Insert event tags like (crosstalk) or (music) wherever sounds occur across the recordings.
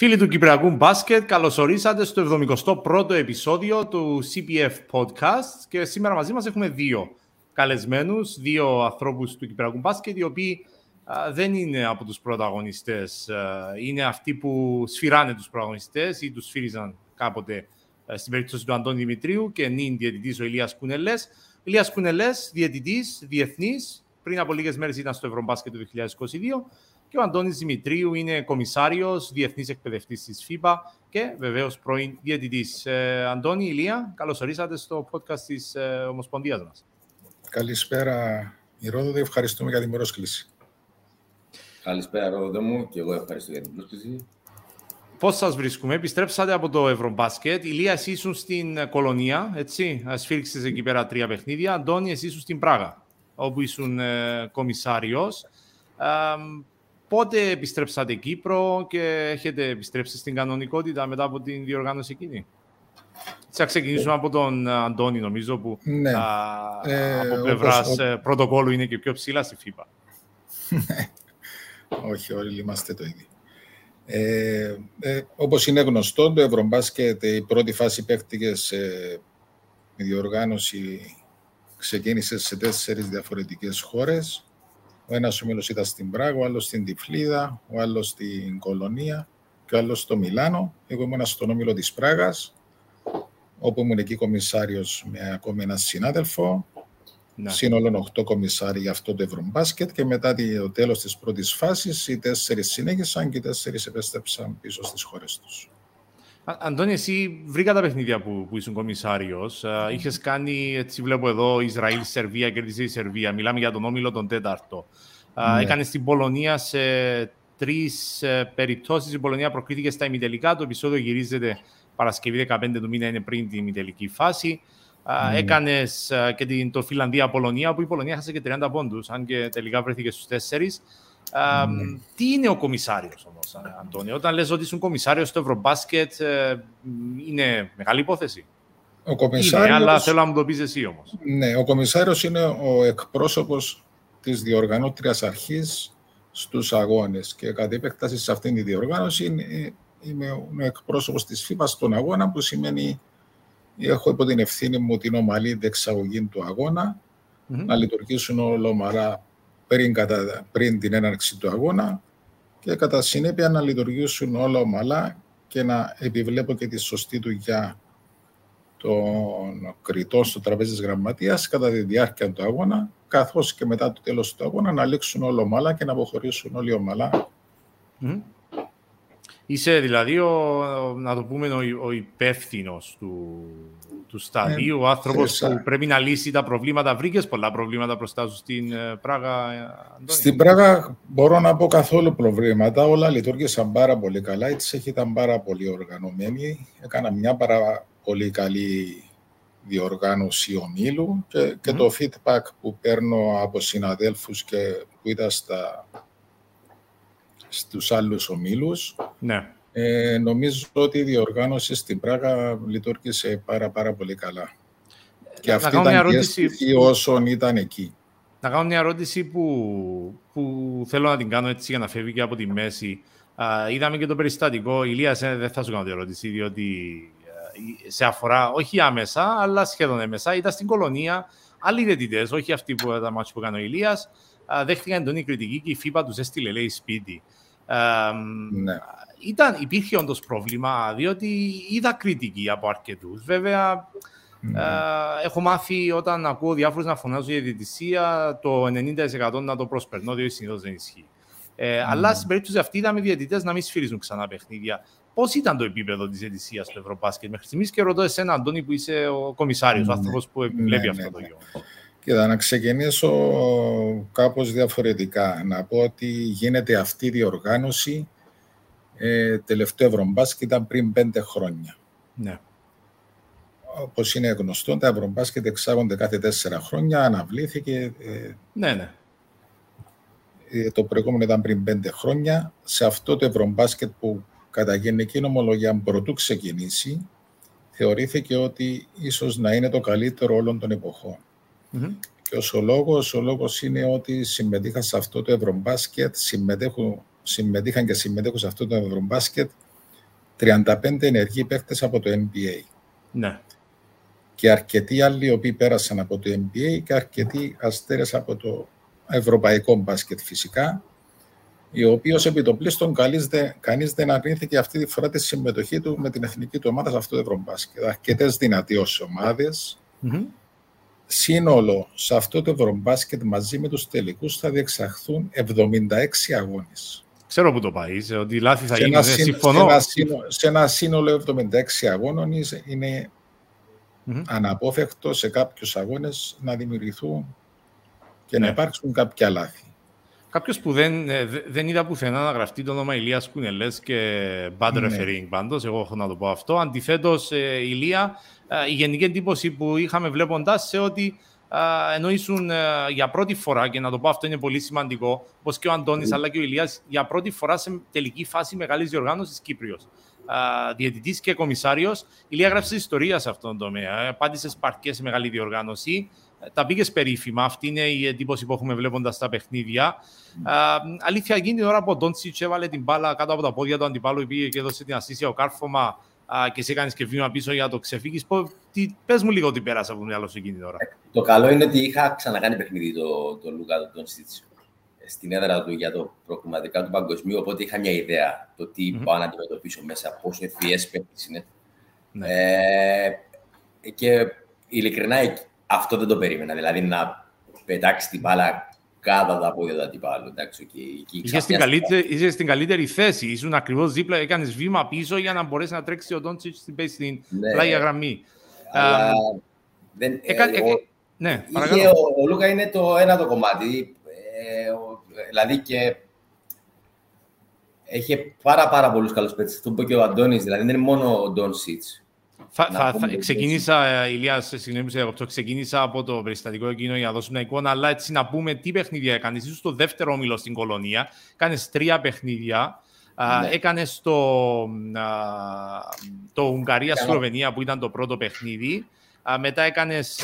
Φίλοι του Κυπριακού Μπάσκετ, καλωσορίσατε στο 71ο επεισόδιο του CPF Podcast και σήμερα μαζί μας έχουμε δύο καλεσμένους, δύο ανθρώπους του Κυπριακού Μπάσκετ, οι οποίοι δεν είναι από τους πρωταγωνιστές, είναι αυτοί που σφυράνε τους πρωταγωνιστές ή τους σφύριζαν κάποτε στην περίπτωση του Αντώνη Δημητρίου και νυν διαιτητής ο Ηλίας Κουνελές. Ηλίας Κουνελές, διαιτητής, διεθνής, πριν από λίγες μέρες ήταν στο Ευρωμπάσκετ του 2022 και ο Αντώνης Δημητρίου είναι κομισάριος, διεθνής εκπαιδευτής της ΦΥΠΑ και βεβαίως πρώην διαιτητής. Ε, Αντώνη, Ηλία, καλώς ορίσατε στο podcast της ε, Ομοσπονδίας μας. Καλησπέρα, Ηρόδοτε. Ευχαριστούμε για την πρόσκληση. Καλησπέρα, Ρόδοτε μου, και εγώ ευχαριστώ για την πρόσκληση. Πώς σας βρίσκουμε, επιστρέψατε από το Ευρωμπάσκετ. Ηλία, εσύ ήσουν στην Κολονία, έτσι, σφίριξες εκεί πέρα τρία παιχνίδια. Αντώνη, εσύ ήσουν στην Πράγα, όπου ήσουν ε, κομισάριος. Ε, Πότε επιστρέψατε Κύπρο και έχετε επιστρέψει στην κανονικότητα μετά από την διοργάνωση εκείνη; Θα ξεκινήσουμε από τον Αντώνη, νομίζω, που ναι. α, ε, από πλευράς όπως... Ε, πρωτοκόλλου είναι και πιο ψηλά στη ΦΥΠΑ. Ναι. (laughs) Όχι, όλοι είμαστε το ίδιο. Ε, ε, όπως είναι γνωστό, το Ευρωμπάσκετ η πρώτη φάση παίχτηκε σε διοργάνωση ξεκίνησε σε τέσσερις διαφορετικές χώρες ο ένας όμιλο ήταν στην Πράγα, ο άλλος στην Τυφλίδα, ο άλλος στην Κολονία και ο άλλος στο Μιλάνο. Εγώ ήμουν στον όμιλο της Πράγας, όπου ήμουν εκεί κομισάριος με ακόμη ένα συνάδελφο. Ναι. Σύνολο 8 κομισάρι για αυτό το Ευρωμπάσκετ και μετά το τέλος της πρώτης φάσης οι τέσσερις συνέχισαν και οι τέσσερις επέστρεψαν πίσω στις χώρες τους. Αντώνη, εσύ βρήκα τα παιχνίδια που, που ήσουν κομισάριος. Mm. Είχες κάνει, έτσι βλέπω εδώ, Ισραήλ, Σερβία, κέρδισε η Σερβία. Μιλάμε για τον όμιλο τον τέταρτο. Ναι. Έκανες στην Πολωνία σε τρεις ε, περιπτώσεις. Η Πολωνία προκρίθηκε στα ημιτελικά. Το επεισόδιο γυρίζεται Παρασκευή 15 του μήνα, είναι πριν την ημιτελική φάση. Mm. Έκανες και την, το Φιλανδία-Πολωνία, που η Πολωνία έχασε και 30 πόντους, αν και τελικά βρέθηκε στους 4. Mm. Τι είναι ο κομισάριος όμως, Αντώνιο, όταν λες ότι ήσουν κομισάριος στο Ευρωμπάσκετ, ε, είναι μεγάλη υπόθεση; Ο κομισάριος... Είναι, αλλά θέλω να μου το πεις εσύ όμως. Ναι, ο κομισάριος είναι ο εκπρόσωπος της διοργανώτριας αρχής στους αγώνες. Και κατά επέκταση σε αυτήν τη διοργάνωση είμαι ο εκπρόσωπος της ΦΥΠΑ στον αγώνα, που σημαίνει έχω υπό την ευθύνη μου την ομαλή δεξαγωγή του αγώνα, mm-hmm. να λειτουργήσουν όλο ομαλά πριν, κατά, πριν την έναρξη του αγώνα και κατά συνέπεια να λειτουργήσουν όλα ομαλά και να επιβλέπω και τη σωστή του για τον κριτό στο τραπέζι της γραμματείας κατά τη διάρκεια του αγώνα, καθώς και μετά το τέλος του αγώνα να λήξουν όλα ομαλά και να αποχωρήσουν όλοι ομαλά. Είσαι δηλαδή, ο, να το πούμε, ο, ο υπεύθυνος του, του σταδίου, ε, ο άνθρωπο που πρέπει να λύσει τα προβλήματα. Βρήκες πολλά προβλήματα μπροστά σου στην ε, Πράγα, ε, Αντώνη; Στην Πράγα μπορώ να πω καθόλου προβλήματα. Όλα λειτουργήσαν πάρα πολύ καλά. Η Τσέχη ήταν πάρα πολύ οργανωμένη. Έκανα μια πάρα πολύ καλή διοργάνωση ομίλου και, και το feedback που παίρνω από συναδέλφους και που ήταν στα, στους άλλους ομίλους. Ναι. Ε, νομίζω ότι η διοργάνωση στην Πράγα λειτουργήσε πάρα, πάρα πολύ καλά. Και αυτή ήταν ερώτηση... και όσων ήταν εκεί. Να κάνω μια ερώτηση που, που θέλω να την κάνω έτσι για να φεύγει και από τη μέση. Α, είδαμε και το περιστατικό. Ηλίας, δεν θα σου κάνω την ερώτηση, διότι σε αφορά όχι άμεσα, αλλά σχεδόν έμεσα. Ήταν στην κολονία. Άλλοι διαιτητές, όχι αυτοί που ήταν μάτσο που έκανε ο Ηλίας, δέχτηκαν εντονή κριτική και η FIBA τους έστειλε, λέει, σπίτι. Ναι ήταν, υπήρχε όντως πρόβλημα, διότι είδα κριτική από αρκετούς. Βέβαια, mm. ε, έχω μάθει όταν ακούω διάφορους να φωνάζουν για διαιτησία το 90% να το προσπερνώ, διότι συνήθως δεν ισχύει. Ε, mm. Αλλά στην περίπτωση αυτή είδαμε διαιτητές να μην σφυρίζουν ξανά παιχνίδια. Πώς ήταν το επίπεδο της διαιτησίας στο Ευρωμπάσκετ μέχρι στιγμής και ρωτώ εσένα, Αντώνη, που είσαι ο κομισάριος, mm. ο άνθρωπος που βλέπει ναι, αυτό ναι, το ναι. γεγονός. Κοίτα, να ξεκινήσω κάπως διαφορετικά. Να πω ότι γίνεται αυτή η διοργάνωση ε, τελευταίο Ευρωμπάσκετ ήταν πριν πέντε χρόνια. Ναι. Όπως είναι γνωστό, τα Ευρωμπάσκετ εξάγονται κάθε τέσσερα χρόνια, αναβλήθηκε. Ε, ναι, ναι. Ε, το προηγούμενο ήταν πριν πέντε χρόνια. Σε αυτό το Ευρωμπάσκετ που κατά γενική νομολογία πρωτού ξεκινήσει, θεωρήθηκε ότι ίσως να είναι το καλύτερο όλων των εποχών. Mm-hmm. Και ο λόγος, ο λόγος είναι ότι συμμετείχα σε αυτό το Ευρωμπάσκετ, συμμετέχουν συμμετείχαν και συμμετέχουν σε αυτό το Ευρωμπάσκετ 35 ενεργοί παίχτες από το NBA. Ναι. Και αρκετοί άλλοι οι οποίοι πέρασαν από το NBA και αρκετοί αστέρες από το ευρωπαϊκό μπάσκετ φυσικά, οι οποίοι ως επιτοπλίστων κανείς δεν αρνήθηκε αυτή τη φορά τη συμμετοχή του με την εθνική του ομάδα σε αυτό το ευρωμπάσκετ. Αρκετές δυνατοί ως ομάδες. Mm-hmm. Σύνολο σε αυτό το ευρωμπάσκετ μαζί με τους τελικούς θα διεξαχθούν 76 αγώνες. Ξέρω που το πάει, ότι λάθη θα γίνει, σύν, συμφωνώ. Σε ένα, σύνολο, σε ένα σύνολο 76 αγώνων είναι mm-hmm. αναπόφευκτο σε κάποιους αγώνες να δημιουργηθούν και ναι. να υπάρξουν κάποια λάθη. Κάποιος που δεν, ε, δεν είδα πουθενά να γραφτεί το όνομα Ηλίας Κουνελές και bad ναι. referring πάντως, εγώ έχω να το πω αυτό. Αντιθέτως, ε, Ηλία, ε, η γενική εντύπωση που είχαμε βλέποντας σε ότι ενώ ήσουν για πρώτη φορά, και να το πω αυτό είναι πολύ σημαντικό, όπως και ο Αντώνης mm. αλλά και ο Ηλίας, για πρώτη φορά σε τελική φάση μεγάλης διοργάνωσης Κύπριος. Διαιτητής και κομισάριος, η Ηλία γράψει ιστορία σε αυτόν τον τομέα. Πάτησε παρκές σε μεγάλη διοργάνωση τα πήγε περίφημα. Αυτή είναι η εντύπωση που έχουμε βλέποντας τα παιχνίδια. Mm. αλήθεια, εκείνη την ώρα που ο Ντόντσιτς έβαλε την μπάλα κάτω από τα πόδια του αντιπάλου, πήγε και έδωσε την ασύσια ο κάρφωμα και σε έκανε και βήμα πίσω για το ξεφύγεις. Πες μου λίγο τι πέρασε από το μυαλό σου εκείνη την ώρα. Ε, το καλό είναι ότι είχα ξανακάνει παιχνίδι το, το Λουκά του Ντόντσιτς στην έδρα του για το προκριματικά του παγκοσμίου. Οπότε είχα μια ιδέα το τι mm-hmm. πάω να αντιμετωπίσω μέσα, πόσο ευφυές παίκτης είναι. Ναι. Ε, και ειλικρινά αυτό δεν το περίμενα. Δηλαδή να πετάξει την μπάλα κάτω από τα πόδια του αντιπάλου. Εντάξει, είσαι, στην καλύτερη, είσαι στην καλύτερη θέση. Ήσουν ακριβώς δίπλα, έκανες βήμα πίσω για να μπορέσει να τρέξει ο Ντόντσιτς στην, στην ναι. πλάγια γραμμή. Αλλά, δεν, ε, εγώ, ναι, είχε, ο, ο, Λούκα είναι το ένα το κομμάτι. Ε, ο, δηλαδή και έχει πάρα, πάρα πολλούς καλούς παίκτες. Αυτό που είπε και ο Αντώνης, δηλαδή δεν είναι μόνο ο Ντόνσιτ. Θα, θα, θα, ξεκίνησα, ε, Ηλίας, συγγνώμη, ξεκίνησα από το περιστατικό εκείνο για να δώσω μια εικόνα, αλλά έτσι να πούμε τι παιχνίδια έκανες. Είσαι στο δεύτερο όμιλο στην κολονία, κάνει τρία παιχνίδια. Ναι. Έκανες το, το Ουγγαρία-Σλοβενία που ήταν το πρώτο παιχνίδι. μετά έκανες,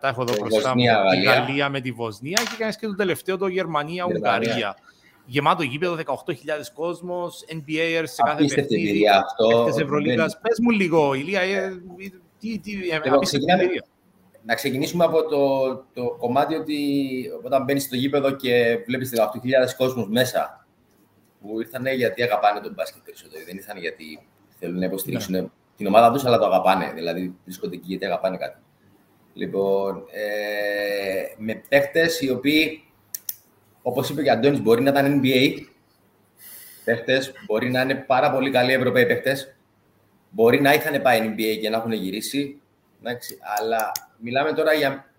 τα έχω εδώ μπροστά μου, τη Γαλλία με τη Βοσνία και έκανες και το τελευταίο το Γερμανία-Ουγγαρία γεμάτο γήπεδο, 18.000 κόσμος, NBA σε κάθε παιχνίδι. αυτό. Ευρωλίγα. Πες μου λίγο, Ηλία, ε, τι, τι, ε, να ξεκινήσουμε από το, το κομμάτι ότι όταν μπαίνεις στο γήπεδο και βλέπεις 18.000 κόσμου μέσα, που ήρθαν γιατί αγαπάνε τον μπάσκετ περισσότερο. Δεν ήρθαν γιατί θέλουν να υποστηρίξουν ναι. την ομάδα τους, αλλά το αγαπάνε. Δηλαδή βρίσκονται εκεί γιατί αγαπάνε κάτι. Λοιπόν, ε, με παίχτες οι οποίοι όπως είπε και ο Αντώνης, μπορεί να ήταν NBA παίχτες, μπορεί να είναι πάρα πολύ καλοί Ευρωπαίοι παίχτες, μπορεί να είχαν πάει NBA και να έχουν γυρίσει, εντάξει, αλλά μιλάμε τώρα για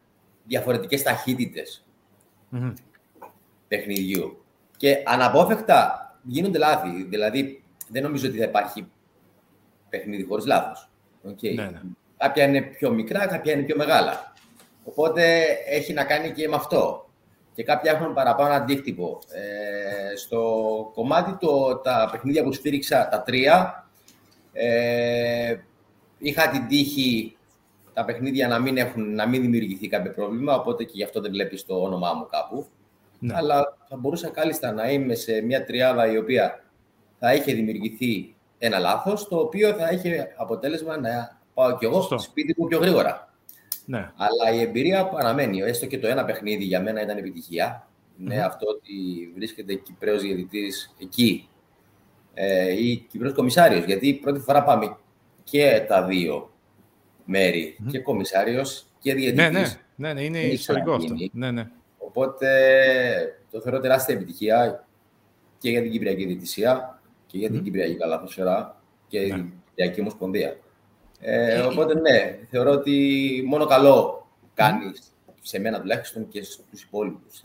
διαφορετικές ταχύτητες mm-hmm. παιχνιδιού. Και αναπόφευκτα γίνονται λάθη. Δηλαδή, δεν νομίζω ότι θα υπάρχει παιχνίδι χωρίς λάθος. Okay. Ναι, ναι. Κάποια είναι πιο μικρά, κάποια είναι πιο μεγάλα. Οπότε έχει να κάνει και με αυτό και κάποια έχουν παραπάνω αντίκτυπο. Ε, στο κομμάτι το, τα παιχνίδια που στήριξα, τα τρία, ε, είχα την τύχη τα παιχνίδια να μην, έχουν, να μην δημιουργηθεί κάποιο πρόβλημα, οπότε και γι' αυτό δεν βλέπεις το όνομά μου κάπου. Ναι. Αλλά θα μπορούσα κάλλιστα να είμαι σε μια τριάδα η οποία θα είχε δημιουργηθεί ένα λάθος, το οποίο θα είχε αποτέλεσμα να πάω κι εγώ στο σπίτι μου πιο γρήγορα. Ναι. Αλλά η εμπειρία παραμένει. Έστω και το ένα παιχνίδι για μένα ήταν επιτυχία. Ναι, αυτό ότι βρίσκεται Κυπρέος διαιτητής εκεί ε, ή Κυπρέος κομισάριος. Γιατί πρώτη φορά πάμε και τα δύο μέρη, και κομισάριος και διαιτητής. Ναι, ναι, ναι, ναι είναι ιστορικό αυτό. Ναι, ναι. Οπότε το θεωρώ τεράστια επιτυχία και για την Κυπριακή Διαιτησία και για την Κυπριακή Καλαθοσφαιρά και ναι. την Κυπριακή Ομοσπονδία. Ε, οπότε ναι, θεωρώ ότι μόνο καλό κάνεις σε μένα τουλάχιστον και στους υπόλοιπους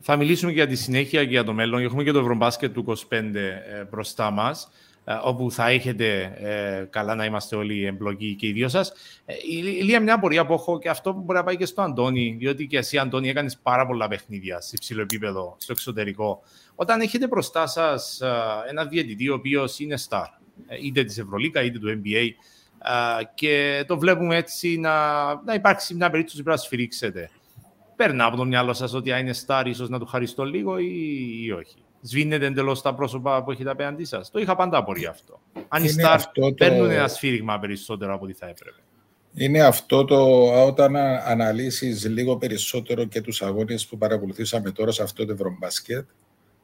Θα μιλήσουμε για τη συνέχεια και για το μέλλον. Έχουμε και το Ευρωμπάσκετ του 25 ε, μπροστά μας, ε, όπου θα έχετε ε, καλά να είμαστε όλοι εμπλοκοί και οι δύο σας. Ηλία, μια απορία που έχω και αυτό που μπορεί να πάει και στο Αντώνη, διότι και εσύ, Αντώνη, έκανες πάρα πολλά παιχνίδια σε υψηλό επίπεδο, στο εξωτερικό. Όταν έχετε μπροστά σας ένα διαιτητή ο οποίος είναι star, είτε της Ευρωλίκα είτε του NBA, και το βλέπουμε έτσι να, να υπάρξει μια περίπτωση που να σφυρίξετε. Παίρνα από το μυαλό σας ότι αν είναι στάρ, ίσως να του χαριστώ λίγο ή, ή όχι. Σβήνετε εντελώς τα πρόσωπα που έχετε απέναντί σας. Το είχα πάντα απορία αυτό. αν οι Σταρ το... παίρνουν ένα σφύριγμα περισσότερο από ό,τι θα έπρεπε. Είναι αυτό το όταν αναλύσεις λίγο περισσότερο και τους αγώνες που παρακολουθήσαμε τώρα σε αυτό το Ευρωμπάσκετ,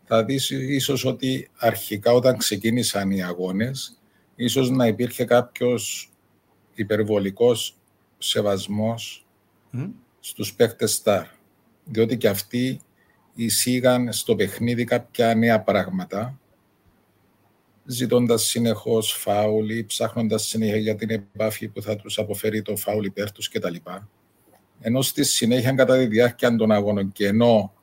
θα δεις ίσως ότι αρχικά όταν ξεκίνησαν οι αγώνες, ίσως να υπήρχε κάποιος υπερβολικός σεβασμός mm. στους παίχτες Σταρ. Διότι και αυτοί εισήγαν στο παιχνίδι κάποια νέα πράγματα, ζητώντας συνεχώς φάουλ ή ψάχνοντας συνέχεια για την επάφη που θα τους αποφέρει το φάουλ υπέρ τους κτλ. Ενώ στη συνέχεια κατά τη διάρκεια των αγώνων και ενώ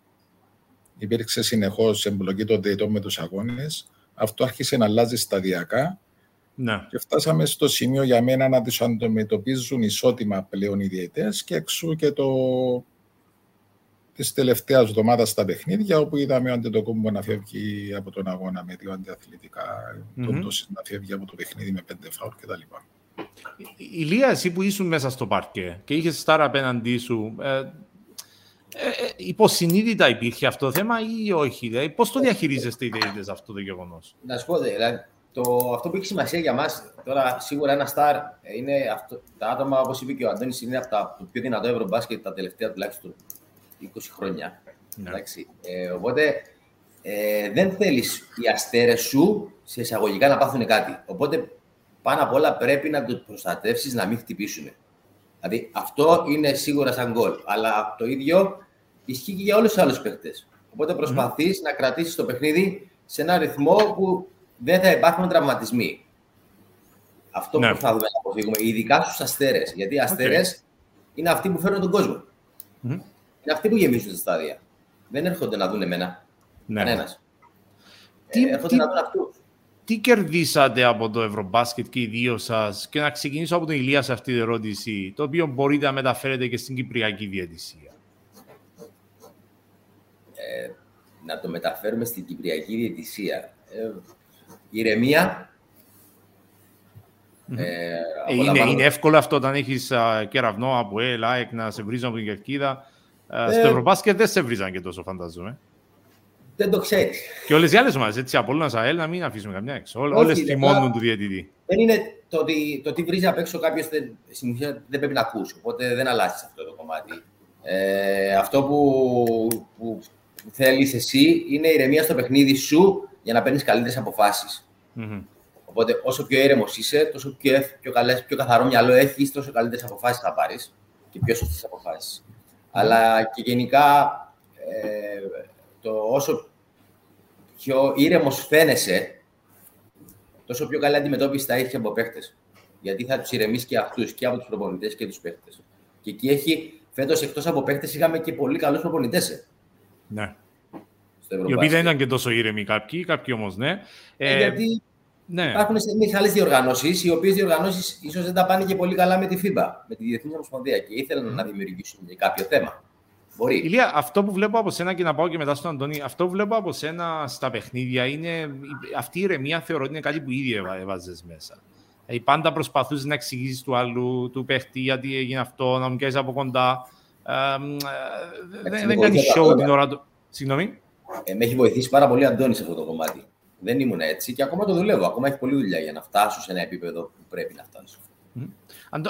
υπήρξε συνεχώς εμπλοκή των διαιτών με τους αγώνες, αυτό άρχισε να αλλάζει σταδιακά ναι. και φτάσαμε στο σημείο για μένα να τους αντιμετωπίζουν ισότιμα πλέον οι διαιτές και εξού και το της τελευταίας εβδομάδας στα παιχνίδια, όπου είδαμε ο Αντετοκούμπο να φεύγει από τον αγώνα με δύο αντιαθλητικά, mm-hmm. τον να φεύγει από το παιχνίδι με πέντε φάουλ κτλ. Ηλία, εσύ που ήσουν μέσα στο παρκέ και είχες στάρα απέναντί σου, ε, ε, ε, υποσυνείδητα υπήρχε αυτό το θέμα ή όχι, δηλαδή, πώς το διαχειρίζεστε οι διαιτητές αυτό το γεγονός; Να σου πω, δηλαδή, το, αυτό που έχει σημασία για μας, τώρα σίγουρα ένα στάρ είναι αυτό, τα άτομα, όπως είπε και ο Αντώνης, είναι από τα, το πιο δυνατό ευρωμπάσκετ τα τελευταία τουλάχιστον 20 χρόνια. Ναι. Ε, οπότε ε, δεν θέλεις οι αστέρες σου σε εισαγωγικά να πάθουν κάτι. Οπότε πάνω απ' όλα πρέπει να τους προστατεύσεις να μην χτυπήσουν. Δηλαδή αυτό είναι σίγουρα σαν γκολ. Αλλά το ίδιο ισχύει και για όλους τους άλλους παίχτες. Οπότε προσπαθείς να κρατήσεις το παιχνίδι σε ένα ρυθμό που δεν θα υπάρχουν τραυματισμοί. Αυτό ναι. που θα δούμε να αποφύγουμε, ειδικά στους αστέρες. Γιατί οι αστέρες είναι αυτοί που φέρνουν τον κόσμο. Είναι αυτοί που γεμίζουν τα στάδια. Δεν έρχονται να δουν εμένα. Ναι. Κανένας. Τι, ε, έρχονται τι, να δουν αυτούς. Τι κερδίσατε από το Ευρωμπάσκετ και οι δύο σας, και να ξεκινήσω από την Ηλία σε αυτή την ερώτηση, το οποίο μπορείτε να μεταφέρετε και στην Κυπριακή Διαιτησία. Ε, να το μεταφέρουμε στην Κυπριακή Διαιτησία. Ε, ηρεμία. Ε, ε, είναι, είναι εύκολο αυτό όταν έχεις κεραυνό από ΕΛ, να σε βρίζουν από την κερκίδα ε, στο Ευρωμπάσκετ δεν σε βρίζαν και τόσο, φανταζόμαι. Δεν το ξέρεις. Και όλες οι άλλες ομάδες, έτσι, από όλα ΑΕΛ, να μην αφήσουμε καμιά έξω. Όλες τιμώνουν του διαιτητή. Δεν είναι το ότι, το ότι βρίζει απ' έξω κάποιος δεν, δεν πρέπει να ακούσει. Οπότε δεν αλλάζει αυτό το κομμάτι. Ε, αυτό που, που θέλεις εσύ είναι η ηρεμία στο παιχνίδι σου για να παίρνεις καλύτερες αποφάσεις. Mm-hmm. Οπότε όσο πιο ήρεμος είσαι, τόσο πιο, πιο, καλές, πιο καθαρό μυαλό έχεις, τόσο καλύτερες αποφάσεις θα πάρεις και πιο σωστές αποφάσεις. Αλλά και γενικά ε, το όσο πιο ήρεμος φαίνεσαι, τόσο πιο καλή αντιμετώπιση θα έχεις από παίχτες. Γιατί θα τους ηρεμήσει και αυτούς και από τους προπονητές και τους παίχτες. Και εκεί έχει φέτος εκτός από παίχτες, είχαμε και πολύ καλούς προπονητές. Ναι. Οι οποίοι δεν ήταν και τόσο ήρεμοι κάποιοι, κάποιοι όμως ναι. Ε, ε, γιατί ναι. υπάρχουν άλλε διοργανώσεις, οι οποίες διοργανώσεις ίσως δεν τα πάνε και πολύ καλά με τη FIBA, με τη Διεθνής Ομοσπονδία και ήθελαν να δημιουργήσουν κάποιο θέμα. Μπορεί. Ηλία, αυτό που βλέπω από σένα και να πάω και μετά στον Αντώνη, αυτό που βλέπω από σένα στα παιχνίδια είναι αυτή η ηρεμία θεωρώ ότι είναι κάτι που ήδη έβαζες μέσα. Ε, πάντα προσπαθούσες να εξηγήσεις του άλλου, του παίχτη, γιατί έγινε αυτό, να μου κάνει από κοντά. Ε, ε, δεν, δεν κάνει show την ώρα του. Συγγνώμη. Ε, με έχει βοηθήσει πάρα πολύ Αντώνης σε αυτό το κομμάτι. Δεν ήμουν έτσι και ακόμα το δουλεύω. Ακόμα έχει πολλή δουλειά για να φτάσω σε ένα επίπεδο που πρέπει να φτάσω. Mm.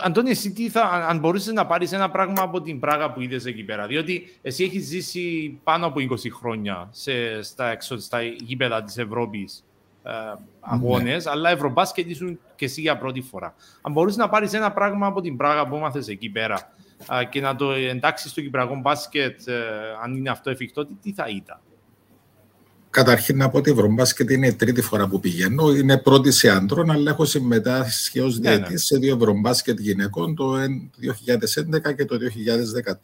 Αντώνη, εσύ τι θα, αν μπορούσες να πάρεις ένα πράγμα από την πράγμα που είδες εκεί πέρα, διότι εσύ έχεις ζήσει πάνω από 20 χρόνια σε, στα, εξω, στα γήπεδα της Ευρώπης ε, αγώνες, mm. αλλά Ευρωμπάσκετ ήσουν και εσύ για πρώτη φορά. Αν μπορούσες να πάρεις ένα πράγμα από την πράγμα που έμαθες εκεί πέρα ε, και να το εντάξεις στο Κυπριακό μπάσκετ, ε, αν είναι αυτό εφικτό, τι, τι θα ήταν; Καταρχήν να πω ότι η Ευρωμπάσκετ είναι η τρίτη φορά που πηγαίνω. Είναι πρώτη σε άντρων, αλλά έχω συμμετάσχει ως διαιτή ναι, ναι. σε δύο Ευρωμπάσκετ γυναικών το 2011 και το 2013.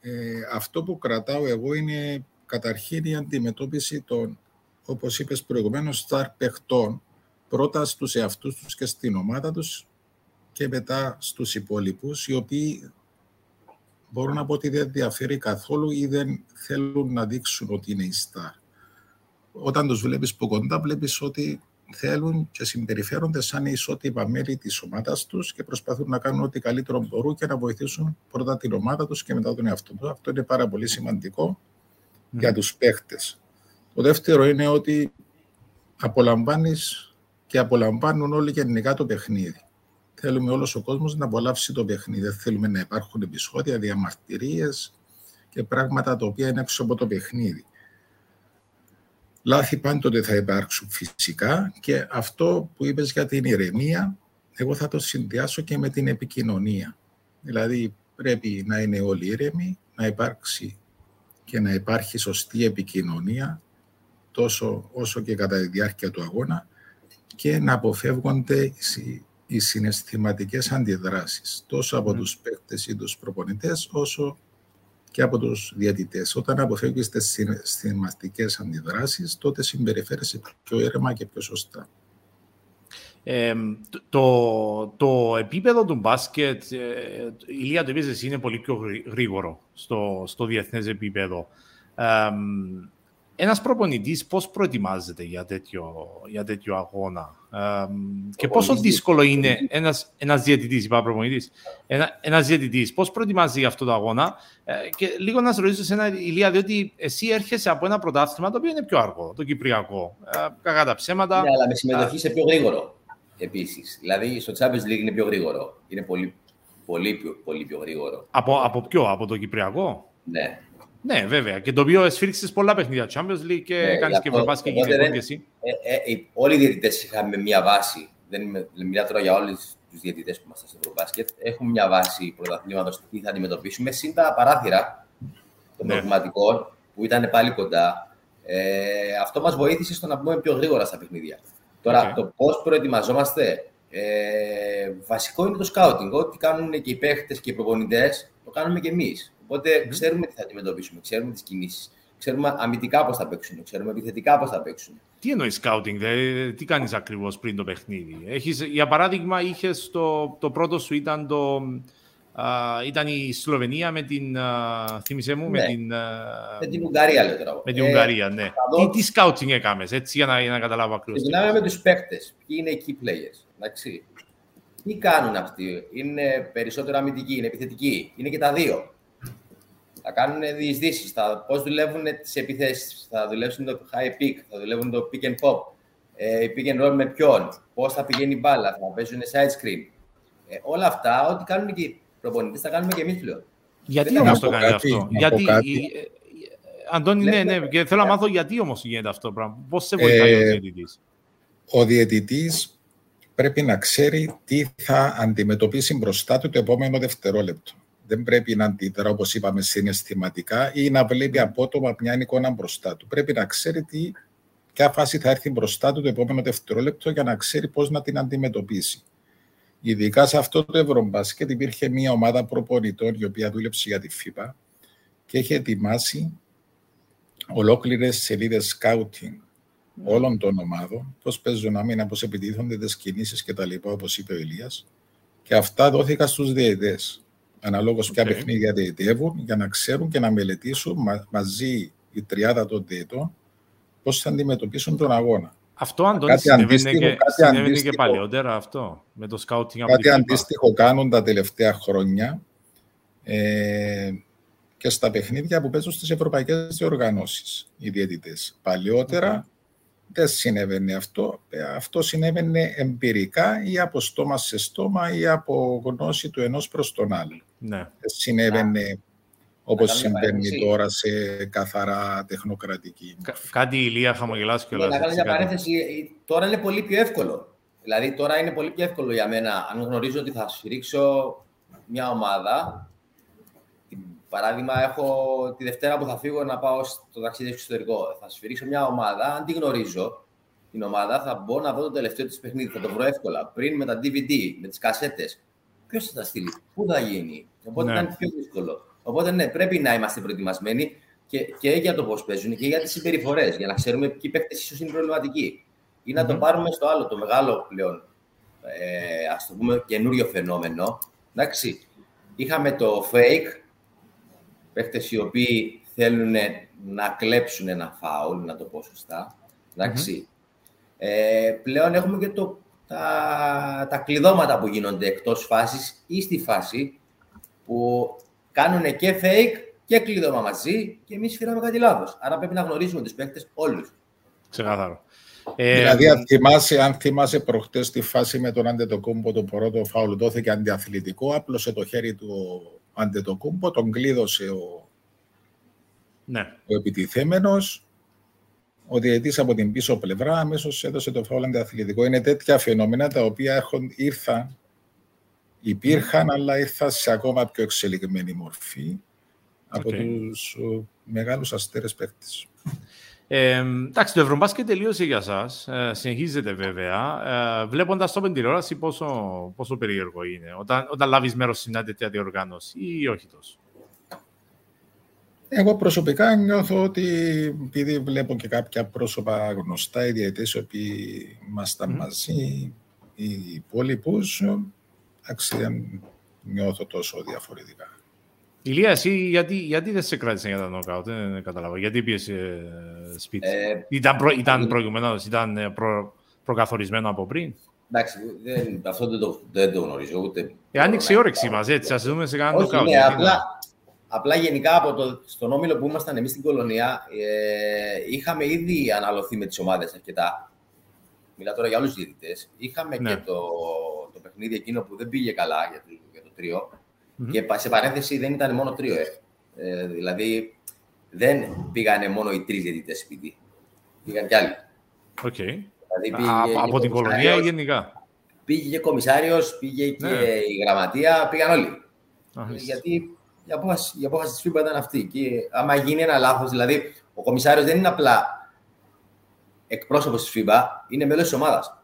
Ε, αυτό που κρατάω εγώ είναι καταρχήν η αντιμετώπιση των, όπως είπες προηγουμένως, σταρ παιχτών, πρώτα στους εαυτούς τους και στην ομάδα τους και μετά στους υπόλοιπους, οι οποίοι μπορώ να πω ότι δεν διαφέρει καθόλου ή δεν θέλουν να δείξουν ότι είναι η star. Όταν τους βλέπεις από κοντά, βλέπεις ότι θέλουν και συμπεριφέρονται σαν ισότιμα μέλη της ομάδας τους και προσπαθούν να κάνουν ό,τι καλύτερο μπορούν και να βοηθήσουν πρώτα την ομάδα τους και μετά τον εαυτό τους. Αυτό είναι πάρα πολύ σημαντικό για τους παίχτες. Το δεύτερο είναι ότι απολαμβάνεις και απολαμβάνουν όλοι γενικά το παιχνίδι. Θέλουμε όλος ο κόσμος να απολαύσει το παιχνίδι. Δεν θέλουμε να υπάρχουν επεισόδια, διαμαρτυρίες και πράγματα τα οποία είναι έξω από το παιχνίδι. Λάθη πάντοτε θα υπάρξουν φυσικά και αυτό που είπες για την ηρεμία, εγώ θα το συνδυάσω και με την επικοινωνία. Δηλαδή πρέπει να είναι όλοι ήρεμοι, να υπάρξει και να υπάρχει σωστή επικοινωνία τόσο όσο και κατά τη διάρκεια του αγώνα και να αποφεύγονται οι συναισθηματικές αντιδράσεις τόσο από τους παίκτες ή τους προπονητές όσο και από τους διαιτητές. Όταν αποφεύγεις τις συναισθηματικές αντιδράσεις τότε συμπεριφέρεσαι πιο ήρεμα και πιο σωστά. Ε, το, το επίπεδο του μπάσκετ, ε, η Λία το είπες είναι πολύ πιο γρήγορο στο, στο διεθνές επίπεδο. Ε, ένας προπονητής πώς προετοιμάζεται για τέτοιο, για τέτοιο αγώνα ε, και πόσο δύσκολο είναι ένας, ένας διαιτητής, είπα προπονητής, ένα, ένας διαιτητής, πώς προετοιμάζει για αυτό το αγώνα ε, και λίγο να σε ρωτήσω σε ένα Ηλία, διότι εσύ έρχεσαι από ένα πρωτάθλημα το οποίο είναι πιο αργό, το Κυπριακό, ε, κακά τα ψέματα. Ναι, αλλά με συμμετοχή σε πιο γρήγορο επίσης. Δηλαδή στο Champions League είναι πιο γρήγορο, είναι πολύ, πολύ, πιο, πολύ πιο γρήγορο. Από, από ποιο, από το Κυπριακό; Ναι. Ναι, βέβαια. Και το οποίο εσφίριξε πολλά παιχνίδια Champions League και ναι, κάνεις και Ευρωπαϊκή και γυναικών και εσύ. Ε, ε, ε, όλοι οι διαιτητές είχαμε μια βάση. Δεν μιλάω τώρα για όλους τους διαιτητές που είμαστε στο Ευρωμπάσκετ. Έχουμε μια βάση πρωταθλήματος τι θα αντιμετωπίσουμε. Συν τα παράθυρα των ναι. προβληματικών που ήταν πάλι κοντά. Ε, αυτό μας βοήθησε στο να πούμε πιο γρήγορα στα παιχνίδια. Τώρα, okay. το πώς προετοιμαζόμαστε. Ε, βασικό είναι το σκάουτινγκ. Ό,τι κάνουν και οι παίχτες και οι προπονητές, το κάνουμε και εμείς. Οπότε ξέρουμε τι θα αντιμετωπίσουμε, ξέρουμε τις κινήσεις. Ξέρουμε αμυντικά πώς θα παίξουν, ξέρουμε επιθετικά πώς θα παίξουν. Τι εννοείς σκάουτινγκ, δηλαδή, τι κάνεις ακριβώς πριν το παιχνίδι; Έχεις, για παράδειγμα, είχες το, το πρώτο σου ήταν, το, α, ήταν η Σλοβενία με την. Α, θύμισε μου, ναι. με την. με την Ουγγαρία, λέω τώρα. Με την ε, Ουγγαρία, ναι. Τι, τι σκάουτινγκ έκαμες, έτσι, για να, για να καταλάβω ακριβώς. Ξεκινάμε με τους παίκτες. Ποιοι είναι οι key players. Εντάξει. Τι κάνουν αυτοί, είναι περισσότερο αμυντικοί, είναι επιθετικοί, είναι και τα δύο θα κάνουν διεισδύσεις, πώς δουλεύουν τις επιθέσεις, θα δουλέψουν το high pick, θα δουλεύουν το pick and pop, ε, pick and roll με ποιον, πώς θα πηγαίνει η μπάλα, θα παίζουν side screen. Ε, όλα αυτά, ό,τι κάνουν και οι προπονητές, θα κάνουμε και εμείς πλέον. Γιατί όμως το κάνει αυτό, Γιατί. Ε, ε, Αντώνη, ναι, ναι, και θέλω να μάθω γιατί όμως γίνεται αυτό το πράγμα. Πώς σε βοηθάει ο διαιτητής; Ο διαιτητής πρέπει να ξέρει τι θα αντιμετωπίσει μπροστά του το επόμενο δευτερόλεπτο δεν πρέπει να αντιδρά, όπως είπαμε, συναισθηματικά ή να βλέπει απότομα μια εικόνα μπροστά του. Πρέπει να ξέρει τι, ποια φάση θα έρθει μπροστά του το επόμενο δευτερόλεπτο για να ξέρει πώς να την αντιμετωπίσει. Ειδικά σε αυτό το Ευρωμπάσκετ υπήρχε μια ομάδα προπονητών η οποία δούλεψε για τη ΦΥΠΑ και είχε ετοιμάσει ολόκληρες σελίδες σκάουτινγκ όλων των ομάδων, πώς παίζουν άμυνα, πώς επιτίθονται τις κινήσεις κτλ. Όπως είπε ο Ηλίας. Και αυτά δόθηκαν στους διαιτητές αναλόγως okay. ποια παιχνίδια διαιτεύουν, για να ξέρουν και να μελετήσουν μαζί η τριάδα των διαιτών πώς θα αντιμετωπίσουν τον αγώνα. Αυτό, Αντώνη, συνέβαινε και, συνέβαινε και παλιότερα αυτό, με το σκάουτινγκ Κάτι αντίστοιχο κάνουν τα τελευταία χρόνια ε, και στα παιχνίδια που παίζουν στις ευρωπαϊκές διοργανώσεις οι διαιτητές. Παλιότερα δεν συνέβαινε αυτό. Ε, αυτό συνέβαινε εμπειρικά ή από στόμα σε στόμα ή από γνώση του ενός προς τον άλλο. Ναι. Δεν συνέβαινε όπως συμβαίνει τώρα σε καθαρά τεχνοκρατική. Κα, κάτι ηλία χαμογελάς και όλα. Να κάνω μια παρένθεση. Τώρα είναι πολύ πιο εύκολο. Δηλαδή τώρα είναι πολύ πιο εύκολο για μένα αν γνωρίζω ότι θα σφυρίξω μια ομάδα Παράδειγμα, έχω τη Δευτέρα που θα φύγω να πάω στο ταξίδι στο εξωτερικό. Θα σφυρίξω μια ομάδα. Αν τη γνωρίζω την ομάδα, θα μπορώ να δω το τελευταίο της παιχνίδι. Θα το βρω εύκολα. Πριν με τα DVD, με τις κασέτες. Ποιος θα τα στείλει, πού θα γίνει; Οπότε ναι. ήταν πιο δύσκολο. Οπότε ναι, πρέπει να είμαστε προετοιμασμένοι και, και για το πώς παίζουν και για τις συμπεριφορές. Για να ξέρουμε ποιοι παίκτες ίσως είναι προβληματικοί. Ή να το πάρουμε στο άλλο, το μεγάλο πλέον, ε, ας το πούμε, καινούριο φαινόμενο. Εντάξει, είχαμε το fake παίχτες οι οποίοι θέλουν να κλέψουν ένα φάουλ, να το πω σωστά. Ε, πλέον έχουμε και το, τα, τα κλειδώματα που γίνονται εκτός φάσης ή στη φάση που κάνουν και fake και κλειδώμα μαζί και εμείς φυράμε κάτι λάθος. Άρα πρέπει να γνωρίζουμε τους παίχτες όλους. Ξεκάθαρο. Ε, δηλαδή, αν θυμάσαι, αν θυμάσαι προχτές τη φάση με τον Αντετοκούμπο, το πρώτο φάουλ δόθηκε αντιαθλητικό, άπλωσε το χέρι του Αντετοκούμπο, τον κλείδωσε ο, ναι. ο επιτιθέμενος, ο διαιτής από την πίσω πλευρά αμέσως έδωσε το φάουλ αντιαθλητικό. Είναι τέτοια φαινόμενα τα οποία έχουν, ήρθαν, υπήρχαν, αλλά ήρθαν σε ακόμα πιο εξελιγμένη μορφή από okay. τους μεγάλους αστέρες παίκτες. Ε, εντάξει, το Ευρωμπάσκετ τελείωσε για εσά. Ε, συνεχίζεται βέβαια. Ε, Βλέποντας το με τηλεόραση, πόσο, πόσο περίεργο είναι όταν, όταν λάβεις μέρος σε μια τέτοια διοργάνωση ή όχι τόσο. Εγώ προσωπικά νιώθω ότι επειδή βλέπω και κάποια πρόσωπα γνωστά, οι διαιτές οι οποίοι ήμασταν mm. μαζί, οι υπόλοιπους, εντάξει, δεν νιώθω τόσο διαφορετικά. Ηλία, εσύ γιατί, γιατί δεν σε κράτησε για τα νοκάουτ, δεν κατάλαβα. Γιατί πήγες ε, σπίτι; Ε, ήταν προ, ήταν προηγουμένως, ήταν ε, προ, προκαθορισμένο από πριν; Εντάξει, δεν, αυτό δεν το, δεν το γνωρίζω ούτε. Ε, άνοιξε η όρεξη μας, έτσι, ας δούμε σε κανένα νοκάουτ. Ναι, απλά, απλά γενικά από το, στον όμιλο που ήμασταν εμείς στην κολονία, ε, είχαμε ήδη αναλωθεί με τις ομάδες αρκετά. Μιλάω τώρα για άλλου διαιτητές. Είχαμε ναι. και το, το παιχνίδι εκείνο που δεν πήγε καλά για το, για το τρίο Mm-hmm. Και σε παρένθεση δεν ήταν μόνο τρίο. Ε. Ε, δηλαδή δεν πήγανε μόνο οι τρεις διαιτητές σπίτι. Πήγαν κι άλλοι. Okay. Δηλαδή, πήγε από την κολονία ή γενικά; Πήγε και κομισάριο, πήγε και ναι. η γραμματεία, πήγαν όλοι. Γιατί η απόφαση, η απόφαση της FIBA ήταν αυτή. Και άμα γίνει ένα λάθος, δηλαδή ο κομισάριος δεν είναι απλά εκπρόσωπος της FIBA, είναι μέλος της ομάδας.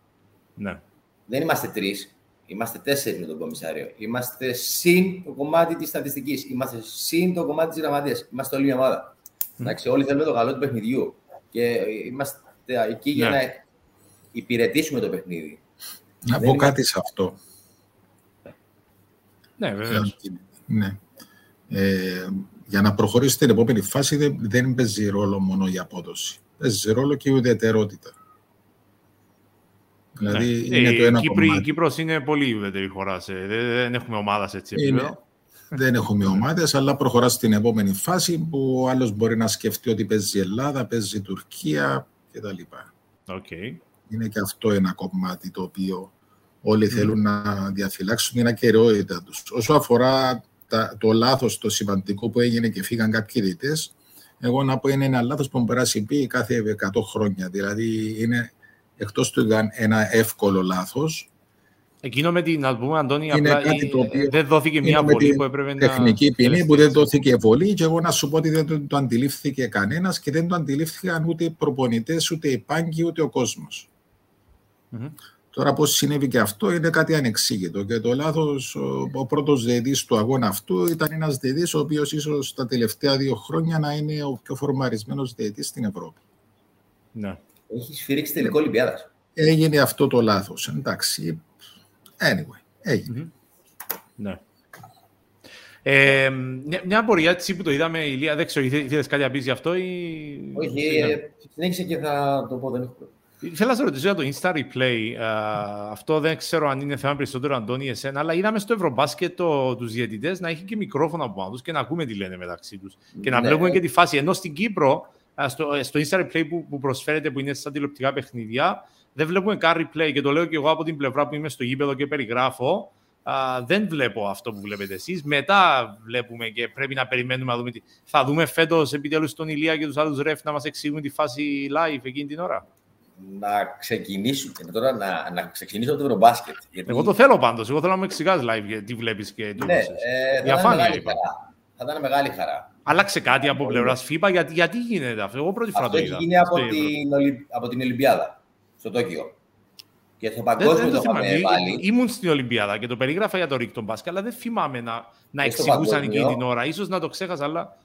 Ναι. Δεν είμαστε τρεις. Είμαστε τέσσερις με τον κομισάριο. Είμαστε συν το κομμάτι της στατιστικής. Είμαστε συν το κομμάτι της γραμματείας. Είμαστε όλη μια ομάδα. Εντάξει, όλοι θέλουμε το καλό του παιχνιδιού. Και είμαστε εκεί για ναι. να υπηρετήσουμε το παιχνίδι. Να πω κάτι σε αυτό. Ναι, βέβαια. Ναι. Ε, για να προχωρήσει στην επόμενη φάση δεν, δεν παίζει ρόλο μόνο η απόδοση. Παίζει ρόλο και η ουδετερότητα. Δηλαδή ναι. είναι το ένα Κύπρη, κομμάτι. Η Κύπρος είναι πολύ ουδέτερη χώρα. Δεν έχουμε ομάδα σε έτσι επίπεδο. Δεν έχουμε ομάδες, αλλά προχωράς στην επόμενη φάση που ο άλλος μπορεί να σκεφτεί ότι παίζει Ελλάδα, παίζει Τουρκία κτλ. Okay. Είναι και αυτό ένα κομμάτι το οποίο όλοι mm. θέλουν να διαφυλάξουν την ακαιρεότητα τους. Όσο αφορά τα, το λάθος, το σημαντικό που έγινε και φύγαν κάποιοι διαιτέ, εγώ να πω είναι ένα λάθος που μπορεί να συμβεί κάθε 100 χρόνια. Δηλαδή είναι εκτός του ήταν ένα εύκολο λάθος. Εκείνο με την, να πούμε, Αντώνη, είναι απλά κάτι το οποίο δεν δόθηκε μια βολή που έπρεπε να... Τεχνική ποινή που δεν δόθηκε βολή και εγώ να σου πω ότι δεν το, αντιλήφθηκε κανένας και δεν το αντιλήφθηκαν ούτε οι προπονητές, ούτε οι πάγκοι, ούτε ο κόσμος. Mm-hmm. Τώρα πώς συνέβη και αυτό είναι κάτι ανεξήγητο και το λάθος, ο, ο πρώτος διαιτής του αγώνα αυτού ήταν ένας διαιτής ο οποίος ίσως τα τελευταία δύο χρόνια να είναι ο πιο φορμαρισμένος διαιτής στην Ευρώπη. Ναι. Έχεις σφυρίξει τελικό Ολυμπιάδας. Έγινε αυτό το λάθος. Εντάξει. Anyway, έγινε. Ναι. Ε, μια, μια απορία έτσι που το είδαμε, Ηλία, δεν ξέρω, ήθελε κάτι να πει γι' αυτό ή... Όχι, ε, συνέχισε και θα το πω, δεν έχω Θέλω να σε ρωτήσω για το Insta Replay. Uh, αυτό δεν ξέρω αν είναι θέμα περισσότερο, Αντώνη, εσένα, αλλά είδαμε στο Ευρωμπάσκετ το, τους διαιτητές να έχει και μικρόφωνα από πάνω τους και να ακούμε τι λένε μεταξύ τους. Και να ναι. βλέπουμε και τη φάση. Ενώ στην Κύπρο στο, στο Insta Replay που, που προσφέρεται, που είναι στα τηλεοπτικά παιχνίδια, δεν βλέπουμε καν replay. Και το λέω και εγώ από την πλευρά που είμαι στο γήπεδο και περιγράφω. Α, δεν βλέπω αυτό που βλέπετε εσείς. Μετά βλέπουμε και πρέπει να περιμένουμε να δούμε τι. Θα δούμε φέτος επιτέλους τον Ηλία και τους άλλους ρεφ να μας εξηγούν τη φάση live εκείνη την ώρα. Να ξεκινήσουμε τώρα να, να ξεκινήσω το Ευρωμπάσκετ. Γιατί... Εγώ το θέλω πάντως. Εγώ θέλω να μου εξηγάς live τι βλέπεις και τι ναι, ε, Διαφάνεια. Θα ήταν μεγάλη χαρά. Άλλαξε κάτι από πλευράς FIFA, γιατί, γιατί γίνεται αυτό; Εγώ πρώτη φορά το είδα. Έχει γίνει από την, από την Ολυμπιάδα στο Τόκιο. Και στο παγκόσμιο το είχαμε βάλει. Ήμουν στην Ολυμπιάδα και το περίγραφα για το Ρίκτον Μπάσκετ, αλλά δεν θυμάμαι να, να εξηγούσαν εκείνη την ώρα. σω να το ξέχασα, αλλά.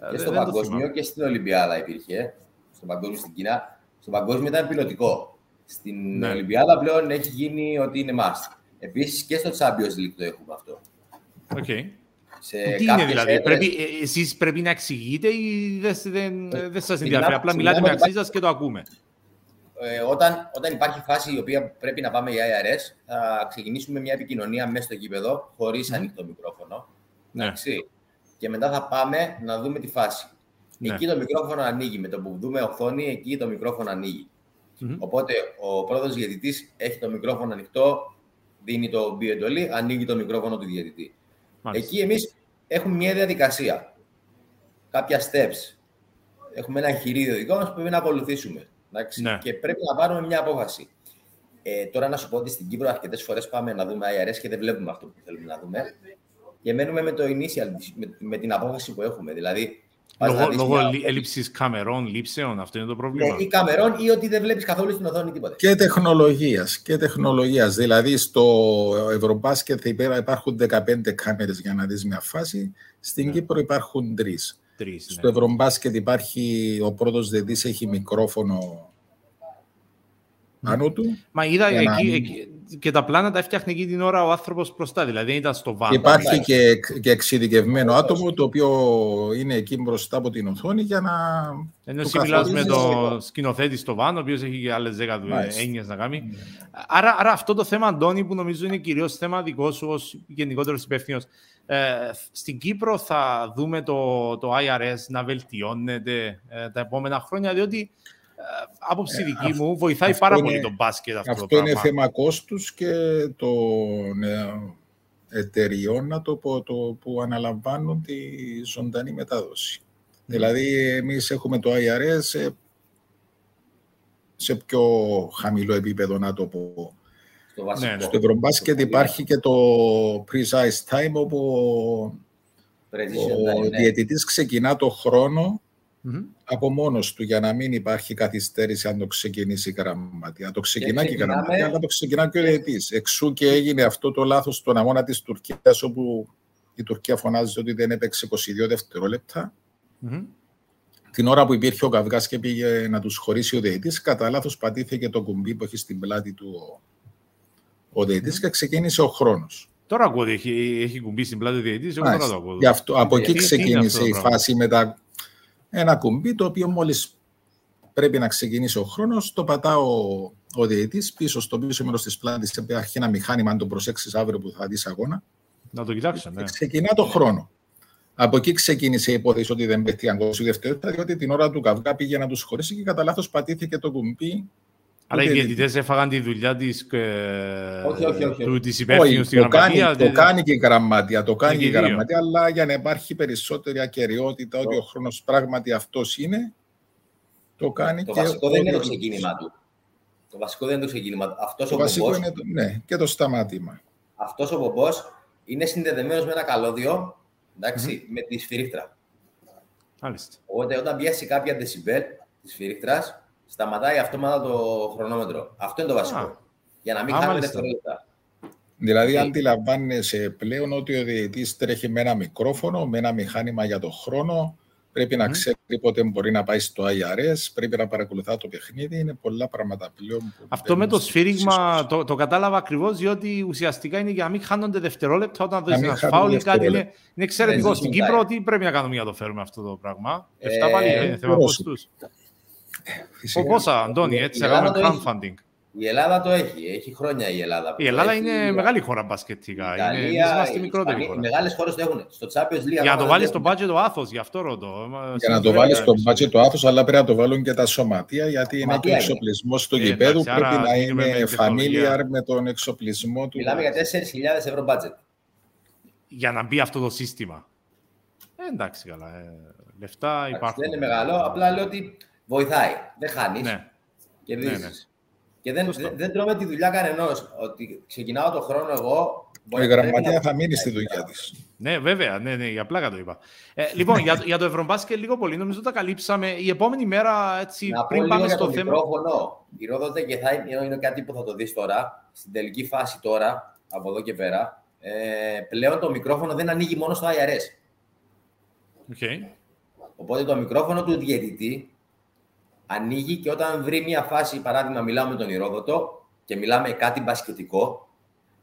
Ε, και στο παγκόσμιο και στην Ολυμπιάδα υπήρχε. Στο παγκόσμιο στην Κίνα. Στο παγκόσμιο ήταν πιλωτικό. Στην ναι. Ολυμπιάδα πλέον έχει γίνει ότι είναι must. Επίσης και στο Champions League το έχουμε αυτό. Okay. Σε Τι είναι δηλαδή, έδρες... πρέπει, ε, εσείς πρέπει να εξηγείτε ή δεν, δεν, ε, δεν σας ενδιαφέρει, απλά μιλάτε μεταξύ σας και το ακούμε. Ε, όταν, όταν υπάρχει φάση η οποία πρέπει να πάμε για IRS, θα ξεκινήσουμε μια επικοινωνία μέσα στο γήπεδο, χωρίς mm. ανοιχτό μικρόφωνο. Ναι. Και μετά θα πάμε να δούμε τη φάση. Ναι. Εκεί το μικρόφωνο ανοίγει. Με το που δούμε οθόνη, εκεί το μικρόφωνο ανοίγει. Οπότε ο πρώτο διαιτητής έχει το μικρόφωνο ανοιχτό, δίνει το εντολή, ανοίγει το μικρόφωνο του διαιτητή. Εκεί εμείς έχουμε μια διαδικασία. Κάποια steps. Έχουμε ένα εγχειρίδιο δικό μας που πρέπει να ακολουθήσουμε. Ναι. Και πρέπει να πάρουμε μια απόφαση. Ε, τώρα να σου πω ότι στην Κύπρο αρκετές φορές πάμε να δούμε IRS και δεν βλέπουμε αυτό που θέλουμε να δούμε. Και μένουμε με το initial, με, με την απόφαση που έχουμε. Δηλαδή, Λόγω, λόγω έλλειψης καμερών, λήψεων, αυτό είναι το πρόβλημα. Ναι, ή καμερών ή ότι δεν βλέπεις καθόλου στην οθόνη τίποτα. Και τεχνολογίας. Και τεχνολογίας. Δηλαδή στο Ευρωμπάσκετ υπάρχουν 15 κάμερες για να δεις μια φάση. Στην ναι. Κύπρο υπάρχουν τρεις. Στο ναι. Ευρωμπάσκετ υπάρχει ο πρώτος δεδί έχει μικρόφωνο πάνω του. Μα είδα εκεί, εκεί, και τα πλάνα τα έφτιαχνε εκεί την ώρα ο άνθρωπος μπροστά, δηλαδή ήταν στο βάρο. Υπάρχει και, και εξειδικευμένο άτομο το οποίο είναι εκεί μπροστά από την οθόνη για να. Ενώ εσύ μιλάς με τον σκηνοθέτη στο βάνο, ο οποίος έχει και άλλες δέκα έννοιες να κάνει. Mm. Άρα, άρα αυτό το θέμα, Αντώνη, που νομίζω είναι κυρίως θέμα δικός σου ως γενικότερος υπεύθυνος. Ε, στην Κύπρο θα δούμε το, το IRS να βελτιώνεται ε, τα επόμενα χρόνια, διότι άποψη δική μου, βοηθάει πάρα είναι, πολύ το μπάσκετ αυτό. Αυτό είναι θέμα κόστους και των εταιριών να το πω, το, που αναλαμβάνουν τη ζωντανή μετάδοση. Δηλαδή, εμείς έχουμε το IRS σε, σε πιο χαμηλό επίπεδο, να το πω. Στο, ναι, ναι. στο Ευρωμπάσκετ υπάρχει και το precise time, όπου ο, ο διαιτητής ξεκινά το χρόνο Mm-hmm. Από μόνος του για να μην υπάρχει καθυστέρηση αν το ξεκινήσει η γραμματεία. Το ξεκινά και, η γραμματεία, αλλά το ξεκινά και ο διαιτητής. Εξού και έγινε αυτό το λάθος στον αγώνα της Τουρκίας, όπου η Τουρκία φωνάζει ότι δεν έπαιξε 22 δευτερόλεπτα. Mm-hmm. Την ώρα που υπήρχε ο Καυγάς και πήγε να τους χωρίσει ο διαιτητής, κατά λάθος πατήθηκε το κουμπί που έχει στην πλάτη του ο, ο διαιτητής mm-hmm. και ξεκίνησε ο χρόνος. Τώρα ακούω ότι έχει, έχει κουμπί στην πλάτη του διαιτητής, εγώ τώρα το ακούω. Γι αυτό, από εκεί ξεκίνησε η φάση με τα ένα κουμπί το οποίο μόλις πρέπει να ξεκινήσει ο χρόνος, το πατά ο, ο διαιτής πίσω στο πίσω μέρος της πλάτης, υπάρχει ένα μηχάνημα, αν το προσέξεις αύριο που θα δεις αγώνα. Να το κοιτάξω, ναι. Ξεκινά το χρόνο. Από εκεί ξεκίνησε η υπόθεση ότι δεν πέφτει 20 δευτερόλεπτα, διότι την ώρα του καυγά πήγε να τους χωρίσει και κατά λάθος πατήθηκε το κουμπί. Αλλά οι διαιτητές έφαγαν τη δουλειά της υπεύθυνου στη γραμματεία. Το κάνει και η γραμματεία, το κάνει και η γραμματεία, αλλά για να υπάρχει περισσότερη ακαιρεότητα ότι ο χρόνος πράγματι αυτός είναι, το κάνει το και. Το βασικό δεν είναι το ξεκίνημα του. Το βασικό δεν είναι το ξεκίνημα του. Αυτός το βασικό είναι το, ναι, και το σταμάτημα. Αυτός ο πομπός είναι συνδεδεμένος με ένα καλώδιο εντάξει, με τη σφυρίχτρα. Οπότε όταν πιάσει κάποια δεσιμπέλ της σφυρίχτρας, σταματάει αυτόματα το χρονόμετρο. Αυτό είναι το βασικό. Για να μην χάνουμε δευτερόλεπτα. Δηλαδή, okay. αντιλαμβάνεσαι πλέον ότι ο διαιτητής τρέχει με ένα μικρόφωνο, με ένα μηχάνημα για το χρόνο, πρέπει να ξέρει πότε μπορεί να πάει στο IRS, πρέπει να παρακολουθά το παιχνίδι. Είναι πολλά πράγματα πλέον. Αυτό με το σφύριγμα το, το κατάλαβα ακριβώς, διότι ουσιαστικά είναι για να μην χάνονται δευτερόλεπτα όταν δει ένα φάουλ ή κάτι. Είναι, είναι εξαιρετικό. Στην Κύπρο, τι πρέπει να κάνουμε για να το φέρουμε αυτό το πράγμα. Εφτά πάλι είναι θέμα κόστου. Φυσικά. Πόσα, Αντώνη, έτσι, έκαμε crowdfunding. Η Ελλάδα το έχει, έχει χρόνια η Ελλάδα. Η Ελλάδα είναι η... μεγάλη χώρα μπασκετικά. είναι, είμαστε μικρότερη χώρα. Οι μεγάλες χώρες το έχουν. Στο Champions League. Για να το βάλεις στο budget το άθος, γι' αυτό ρωτώ. Για να το βάλεις στο budget το άθος, αλλά πρέπει να το βάλουν και τα σωματεία, γιατί είναι και ο εξοπλισμό του ε, γηπέδου. Πρέπει να είναι familiar με τον εξοπλισμό του. Μιλάμε για 4.000 ευρώ budget. Για να μπει αυτό το σύστημα. Ε, εντάξει, καλά. Ε, λεφτά υπάρχουν. Δεν είναι μεγάλο. Απλά λέω ότι βοηθάει. Δεν χάνεις. Ναι. Κερδίζεις. Ναι, ναι. Και δεν, δεν, δεν τρώμε τη δουλειά κανενός. Ότι ξεκινάω το χρόνο εγώ. Η γραμματεία θα μείνει στη δουλειά της. Ναι, βέβαια. Ναι, ναι, για πλάκα το είπα. Ε, λοιπόν, για, για το Ευρωμπάσκετ λίγο πολύ νομίζω τα καλύψαμε. Η επόμενη μέρα, έτσι, Να πριν πάμε στο το θέμα. Μικρόφωνο. Η Ρόδοτε και θα είναι, είναι κάτι που θα το δεις τώρα. Στην τελική φάση τώρα, από εδώ και πέρα, ε, πλέον το μικρόφωνο δεν ανοίγει μόνο στο IRS. Okay. Οπότε το μικρόφωνο του διαιτητή ανοίγει και όταν βρει μια φάση, παράδειγμα, μιλάμε με τον Ηρόδοτο και μιλάμε κάτι μπασκετικό,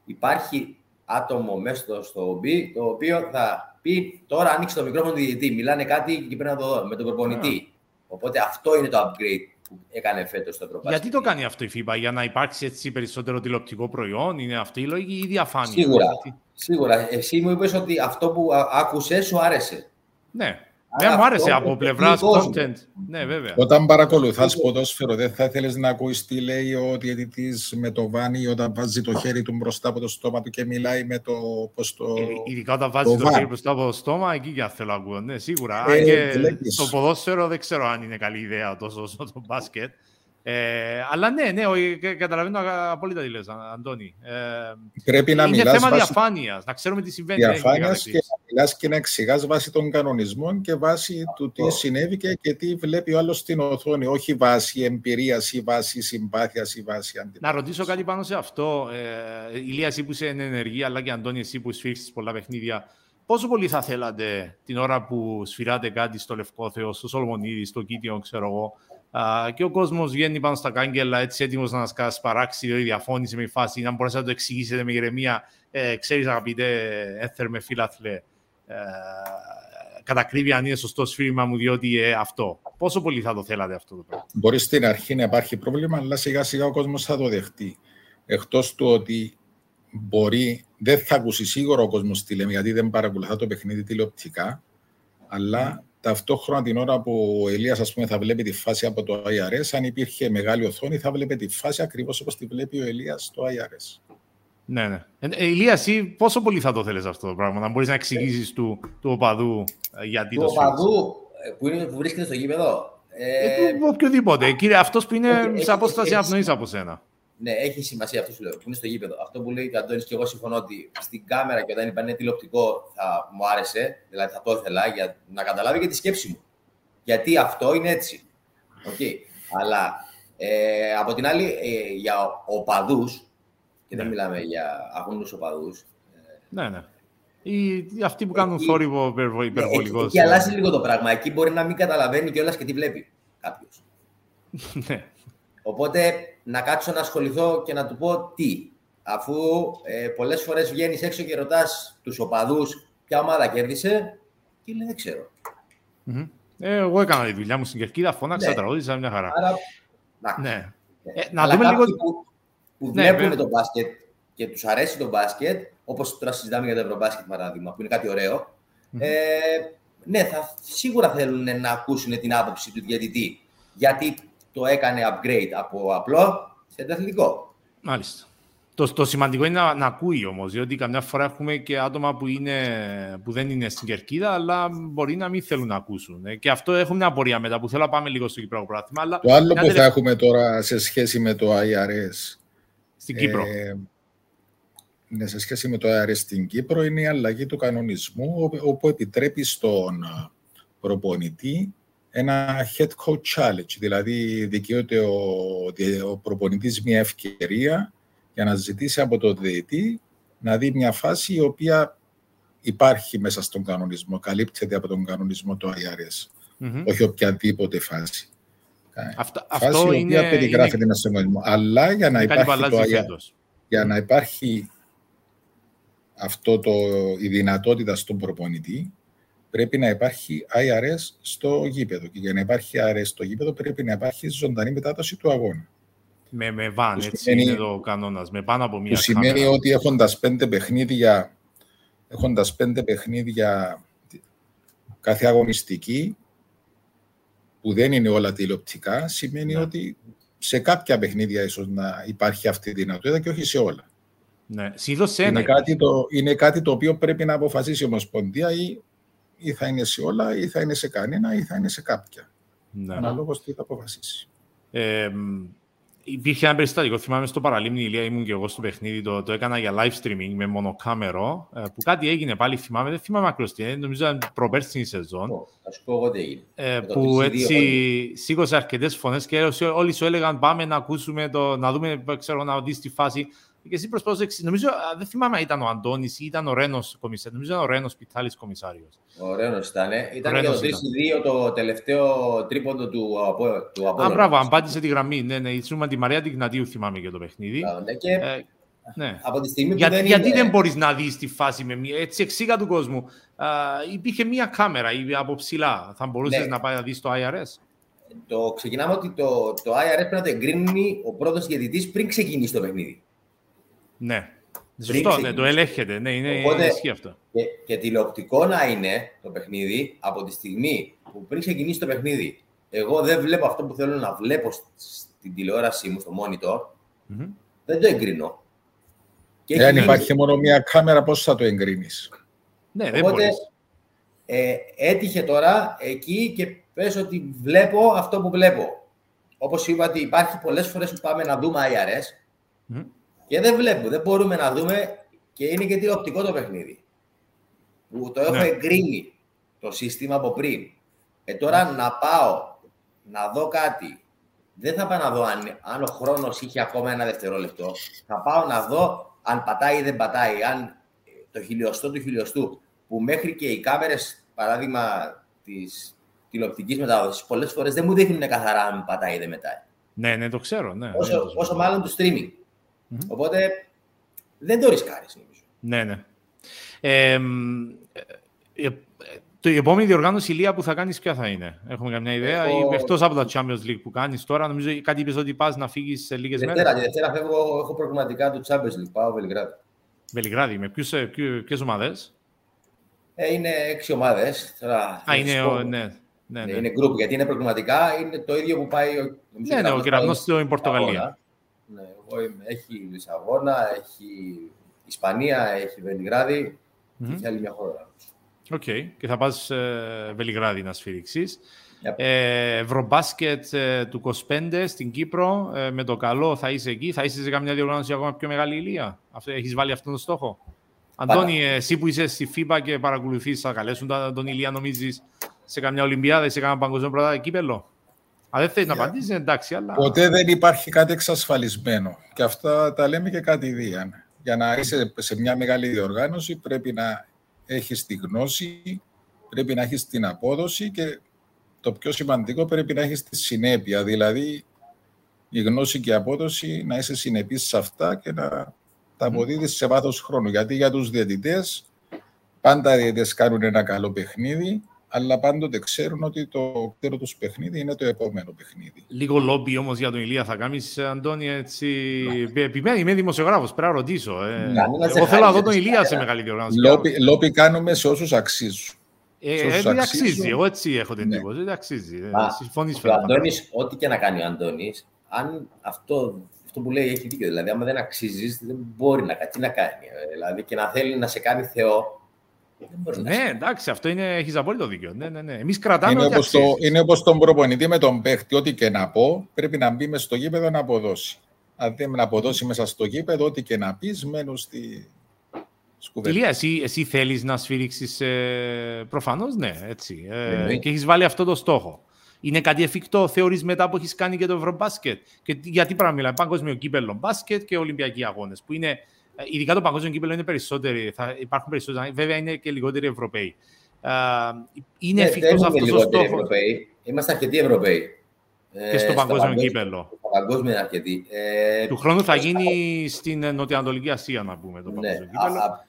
υπάρχει άτομο μέσα στο, B, το οποίο θα πει τώρα ανοίξει το μικρόφωνο του διαιτητή. Μιλάνε κάτι και πρέπει να το δω με τον προπονητή. Οπότε αυτό είναι το upgrade που έκανε φέτος το Ευρωπαϊκό. Γιατί το κάνει αυτό η FIBA, για να υπάρξει έτσι περισσότερο τηλεοπτικό προϊόν, είναι αυτή η λογική ή διαφάνεια; Σίγουρα. Σίγουρα. Εσύ μου είπες ότι αυτό που άκουσες σου άρεσε. Ναι. Ναι, μου άρεσε από πλευράς content. Ναι, βέβαια. Όταν παρακολουθάς ποδόσφαιρο, δεν θα ήθελες να ακούεις τι λέει ο διαιτητής με το βάνι όταν βάζει το χέρι του μπροστά από το στόμα του και μιλάει με το. Πώς το ε, Ειδικά όταν βάζει το, το χέρι μπροστά από το στόμα, εκεί για θέλω να ακούω. Ναι, σίγουρα. Ε, και το ποδόσφαιρο δεν ξέρω αν είναι καλή ιδέα τόσο όσο το μπάσκετ. Ε, αλλά ναι, ναι, καταλαβαίνω απόλυτα τι λες, Αντώνη. Ε, Πρέπει να είναι θέμα βάση... διαφάνειας, να ξέρουμε τι συμβαίνει. Διαφάνειας και να μιλάς και να εξηγάς βάσει των κανονισμών και βάσει του τι συνέβη και, τι βλέπει ο άλλος στην οθόνη, όχι βάσει εμπειρίας ή βάσει συμπάθειας ή βάσει αντιπάθεια. Να ρωτήσω κάτι πάνω σε αυτό. Ε, Ηλία, εσύ που είσαι ενεργή, αλλά και Αντώνη, εσύ που σφίξεις πολλά παιχνίδια, Πόσο πολύ θα θέλατε την ώρα που σφυράτε κάτι στο Λευκό Θεό, στο Σολομονίδη, στο Κίτιο, ξέρω εγώ, και ο κόσμος βγαίνει πάνω στα κάγκελα έτσι έτοιμος να σα παράξει ή διαφώνησε με η φάση, να μπορέσετε να το εξηγήσετε με ηρεμία. Ε, Ξέρεις, αγαπητέ έθερ με φίλαθλε, ε, κατακρίβει αν είναι σωστό σφύριγμα μου, διότι ε, αυτό. Πόσο πολύ θα το θέλατε αυτό το πράγμα; Μπορεί στην αρχή να υπάρχει πρόβλημα, αλλά σιγά σιγά ο κόσμος θα το δεχτεί. Εκτός του ότι μπορεί, δεν θα ακούσει σίγουρα ο κόσμος τι λέμε, γιατί δεν παρακολουθά το παιχνίδι τηλεοπτικά, αλλά ταυτόχρονα την ώρα που ο Ελίας ας πούμε, θα βλέπει τη φάση από το IRS, αν υπήρχε μεγάλη οθόνη, θα βλέπει τη φάση ακριβώς όπως τη βλέπει ο Ελίας στο IRS. Ναι, ναι. Ε, ε, Ηλίας, εσύ πόσο πολύ θα το θέλεις αυτό το πράγμα, να μπορείς να εξηγήσεις του, του οπαδού ε, γιατί του το Του οπαδού που, είναι, που βρίσκεται στο γήπεδο. Ε, ε, οποιοδήποτε. Κύριε, αυτός που είναι σε απόσταση απνοή από σένα. Ναι, έχει σημασία αυτό που λέω, που είναι στο γήπεδο. Αυτό που λέει ο Αντώνης και εγώ συμφωνώ ότι στην κάμερα και όταν είπαν τηλεοπτικό θα μου άρεσε, δηλαδή θα το ήθελα για να καταλάβει και τη σκέψη μου. Γιατί αυτό είναι έτσι. Okay. Αλλά ε, από την άλλη, ε, για οπαδούς, και δεν ναι. μιλάμε για αγώνου οπαδούς. Ε, ναι, ναι. Ή αυτοί που κάνουν θόρυβο υπερβολικό. Εκεί αλλάζει λίγο το πράγμα. Εκεί μπορεί να μην καταλαβαίνει κιόλας και τι βλέπει κάποιος. (laughs) ναι. Οπότε να κάτσω να ασχοληθώ και να του πω τι. Αφού ε, πολλές φορές βγαίνεις έξω και ρωτάς τους οπαδούς ποια ομάδα κέρδισε, και λέει δεν ξερω Ε, εγώ έκανα τη δουλειά μου στην Κερκίδα, φώναξα, ναι. τραγούδισα μια χαρά. Άρα, ναι. Ε, να δούμε λίγο... Που, που ναι, βλέπουν το μπάσκετ και τους αρέσει το μπάσκετ, όπως τώρα συζητάμε για το Ευρωμπάσκετ παράδειγμα, που είναι κάτι ε, ναι, θα, σίγουρα θέλουν να ακούσουν την άποψη του διαιτητή. Γιατί το έκανε upgrade από απλό σε τεχνικό. Μάλιστα. Το, το σημαντικό είναι να, να ακούει όμως, διότι καμιά φορά έχουμε και άτομα που, είναι, που δεν είναι στην κερκίδα, αλλά μπορεί να μην θέλουν να ακούσουν. Ε, και αυτό έχουμε μια απορία μετά που θέλω να πάμε λίγο στο Κυπριακό Πράθυμα. Αλλά το άλλο που θα έχουμε τώρα σε σχέση με το IRS. Στην Κύπρο. Ε, ναι, σε σχέση με το IRS στην Κύπρο είναι η αλλαγή του κανονισμού, όπου επιτρέπει στον προπονητή ένα head coach challenge, δηλαδή δικαιούται ο, ο προπονητής μια ευκαιρία για να ζητήσει από τον διαιτή να δει μια φάση η οποία υπάρχει μέσα στον κανονισμό, καλύπτεται από τον κανονισμό του IRS, mm όχι οποιαδήποτε φάση. Αυτό, φάση αυτό η οποία είναι, περιγράφεται είναι... στον κανονισμό. Αλλά για να, υπάρχει το IRS, για να υπάρχει αυτό το, η δυνατότητα στον προπονητή, πρέπει να υπάρχει IRS στο γήπεδο. Και για να υπάρχει IRS στο γήπεδο πρέπει να υπάρχει ζωντανή μετάδοση του αγώνα. Με, με βαν, έτσι σημαίνει, είναι εδώ ο κανόνας, με πάνω από μία Που σημαίνει ότι έχοντας πέντε παιχνίδια, έχοντας πέντε παιχνίδια κάθε αγωνιστική, που δεν είναι όλα τηλεοπτικά, σημαίνει ναι. ότι σε κάποια παιχνίδια ίσως να υπάρχει αυτή η δυνατότητα και όχι σε όλα. Ναι, είναι, κάτι το, είναι κάτι το οποίο πρέπει να αποφασίσει η Ομοσπονδία ή ή θα είναι σε όλα, ή θα είναι σε κανένα, ή θα είναι σε κάποια. Ναι. Αναλόγως τι θα αποφασίσει. Ε, υπήρχε ένα περιστατικό, θυμάμαι στο παραλίμνη ηλία, ήμουν και εγώ στο παιχνίδι, το, το έκανα για live streaming με μονοκάμερο, ε, που κάτι έγινε πάλι, θυμάμαι, δεν θυμάμαι ακριβώς τι νομίζω ήταν προπέρσινη σεζόν. Θα σου πω εγώ τι έγινε. Ε, που έτσι σήκωσε αρκετές φωνές και όλοι σου έλεγαν πάμε να ακούσουμε, το, να δούμε, ξέρω, να δεις τη φάση και εσύ προσπαθούσε. Νομίζω, δεν θυμάμαι αν ήταν ο Αντώνης ή ήταν ο Ρένος κομισάριος. Νομίζω ήταν ο Ρένος Πιτάλης κομισάριος. Ο Ρένος ήταν. Ήταν και το 3-2 το τελευταίο τρίποντο του, του Α, μπράβο, απάντησε τη γραμμή. Ναι, ναι, ήσουν τη Μαρία Τιγνατίου, θυμάμαι για το παιχνίδι. Ναι, και... Ε, ναι. Από τη στιγμή που Για, δεν γιατί είναι... δεν μπορείς να δεις τη φάση με μία. Έτσι, εξήγα του κόσμου. Α, υπήρχε μία κάμερα από ψηλά. Θα μπορούσες ναι. να πάει να δεις το IRS. Το ξεκινάμε ότι το, το IRS πρέπει να το εγκρίνει ο πρώτος διαιτητής πριν ξεκινήσει το παιχνίδι. Ναι. Σωστό, ναι, το ελέγχεται. Ναι, είναι Οπότε, ισχύει αυτό. Και, και τηλεοπτικό να είναι το παιχνίδι από τη στιγμή που πριν ξεκινήσει το παιχνίδι, εγώ δεν βλέπω αυτό που θέλω να βλέπω στην τηλεόρασή μου, στο monitor, mm-hmm. δεν το εγκρίνω. Και Εάν υπάρχει μόνο μία κάμερα, πώς θα το εγκρίνεις; Ναι, δεν Οπότε, ε, έτυχε τώρα εκεί και πες ότι βλέπω αυτό που βλέπω. Όπως είπα ότι υπάρχει πολλές φορές που πάμε να δούμε IRS mm. Και δεν βλέπουμε, δεν μπορούμε να δούμε και είναι και τηλεοπτικό το παιχνίδι. Που το έχω ναι. εγκρίνει το σύστημα από πριν. Ε, τώρα να πάω να δω κάτι. Δεν θα πάω να δω αν, αν ο χρόνος είχε ακόμα ένα δευτερόλεπτο. Θα πάω να δω αν πατάει ή δεν πατάει. Αν το χιλιοστό του χιλιοστού που μέχρι και οι κάμερες, παράδειγμα της τηλεοπτικής μετάδοσης, πολλές φορές δεν μου δείχνουν καθαρά αν πατάει ή δεν μετάει. Ναι, ναι, το ξέρω. Ναι, όσο, ναι, όσο μάλλον του streaming. Mm-hmm. Οπότε δεν το ρισκάρεις, νομίζω. Ναι, ναι. Ε, ε, το, η επόμενη διοργάνωση ηλία που θα κάνεις, ποια θα είναι, Έχουμε καμιά ιδέα, έχω... εκτός από τα Champions League που κάνεις τώρα, νομίζω κάτι είπες ότι πας να φύγεις σε λίγες μέρες. Δευτέρα, Δευτέρα φεύγω, έχω προγραμματικά του Champions League. Πάω Βελιγράδι. Βελιγράδι, με ποιες ομάδες; Ε, είναι έξι ομάδες. Α, είναι, ο, ναι, ναι, ναι. Είναι group, γιατί είναι προγραμματικά, είναι το ίδιο που πάει ο Ναι, ναι, ο Κεραυνός στην Πορτογαλία. Ναι, εγώ είμαι, έχει Λισαβόνα, έχει Ισπανία, έχει Βελιγράδι mm-hmm. και έχει άλλη μια χώρα. OK. Okay. Και θα πας ε, Βελιγράδι να σφυρίξεις. Yep. Ε, Ευρωμπάσκετ ε, του 25 στην Κύπρο. Ε, με το καλό θα είσαι εκεί. Θα είσαι σε καμιά διοργάνωση ακόμα πιο μεγάλη Ηλία. Αυτό, έχεις βάλει αυτόν τον στόχο; Αντώνη, εσύ που είσαι στη FIBA και παρακολουθείς, θα καλέσουν τον Ηλία, νομίζεις, σε καμιά Ολυμπιάδα ή σε καμιά παγκοσμίο πρωτάθλημα κύπελο; Αν δεν θέλει yeah. να απαντήσει, εντάξει. Αλλά... Ποτέ δεν υπάρχει κάτι εξασφαλισμένο. Και αυτά τα λέμε και κάτι δίαν. Για να είσαι σε μια μεγάλη διοργάνωση πρέπει να έχεις τη γνώση, πρέπει να έχεις την απόδοση και το πιο σημαντικό πρέπει να έχεις τη συνέπεια. Δηλαδή, η γνώση και η απόδοση να είσαι συνεπής σε αυτά και να τα αποδίδεις σε βάθος χρόνου. Γιατί για τους διαιτητές, πάντα οι διαιτητές κάνουν ένα καλό παιχνίδι, αλλά πάντοτε ξέρουν ότι το κτέρο τους παιχνίδι είναι το επόμενο παιχνίδι. Λίγο λόμπι όμως για τον Ηλία θα κάνεις, Αντώνη, έτσι. Ναι. Επιμένει, είμαι δημοσιογράφος, πρέπει να ρωτήσω. Ε. Ναι, Εγώ θέλω να δω τον Ηλία σε μεγάλη διοργάνωση. Λόμπι, λόμπι κάνουμε σε όσους αξίζουν. Ε, δεν αξίζει, εγώ έτσι έχω την ναι. εντύπωση. Δεν αξίζει. Ε, Συμφωνείς Ο Αντώνης, ό,τι και να κάνει ο Αντώνης, αν αυτό, αυτό που λέει έχει δίκιο. Δηλαδή, άμα δεν αξίζεις, δεν μπορεί να κάνει. Τι να κάνει. Ε, δηλαδή, και να θέλει να σε κάνει Θεό, ναι, εντάξει, αυτό είναι, έχεις απόλυτο δίκιο. Ναι, ναι, ναι. Εμείς κρατάμε είναι όπως, το, είναι όπως τον προπονητή με τον παίχτη, ό,τι και να πω, πρέπει να μπει μέσα στο γήπεδο να αποδώσει. Αν δεν να αποδώσει μέσα στο γήπεδο, ό,τι και να πεις, μένω στη σκουβέρτα. Ηλία, εσύ, εσύ θέλεις να σφύριξεις, ε, προφανώς ναι, έτσι. Ε, και έχεις βάλει αυτό το στόχο. Είναι κάτι εφικτό, θεωρείς μετά που έχεις κάνει και το Ευρωμπάσκετ; Και γιατί πράγμα μιλάμε, παγκόσμιο κύπελο μπάσκετ και Ολυμπιακοί αγώνες, που είναι ε, ειδικά το παγκόσμιο κύπελο είναι περισσότεροι, θα υπάρχουν περισσότεροι, βέβαια είναι και λιγότεροι Ευρωπαίοι. Είναι ναι, εφικτός αυτός ο στόχος. Είμαστε αρκετοί Ευρωπαίοι. Και στο ε, παγκόσμιο κύπελο. Στο παγκόσμιο είναι αρκετοί. Ε, του χρόνου θα γίνει στην Νοτιοανατολική Ασία, να πούμε, το ναι, παγκόσμιο ναι, κύπελο. Α,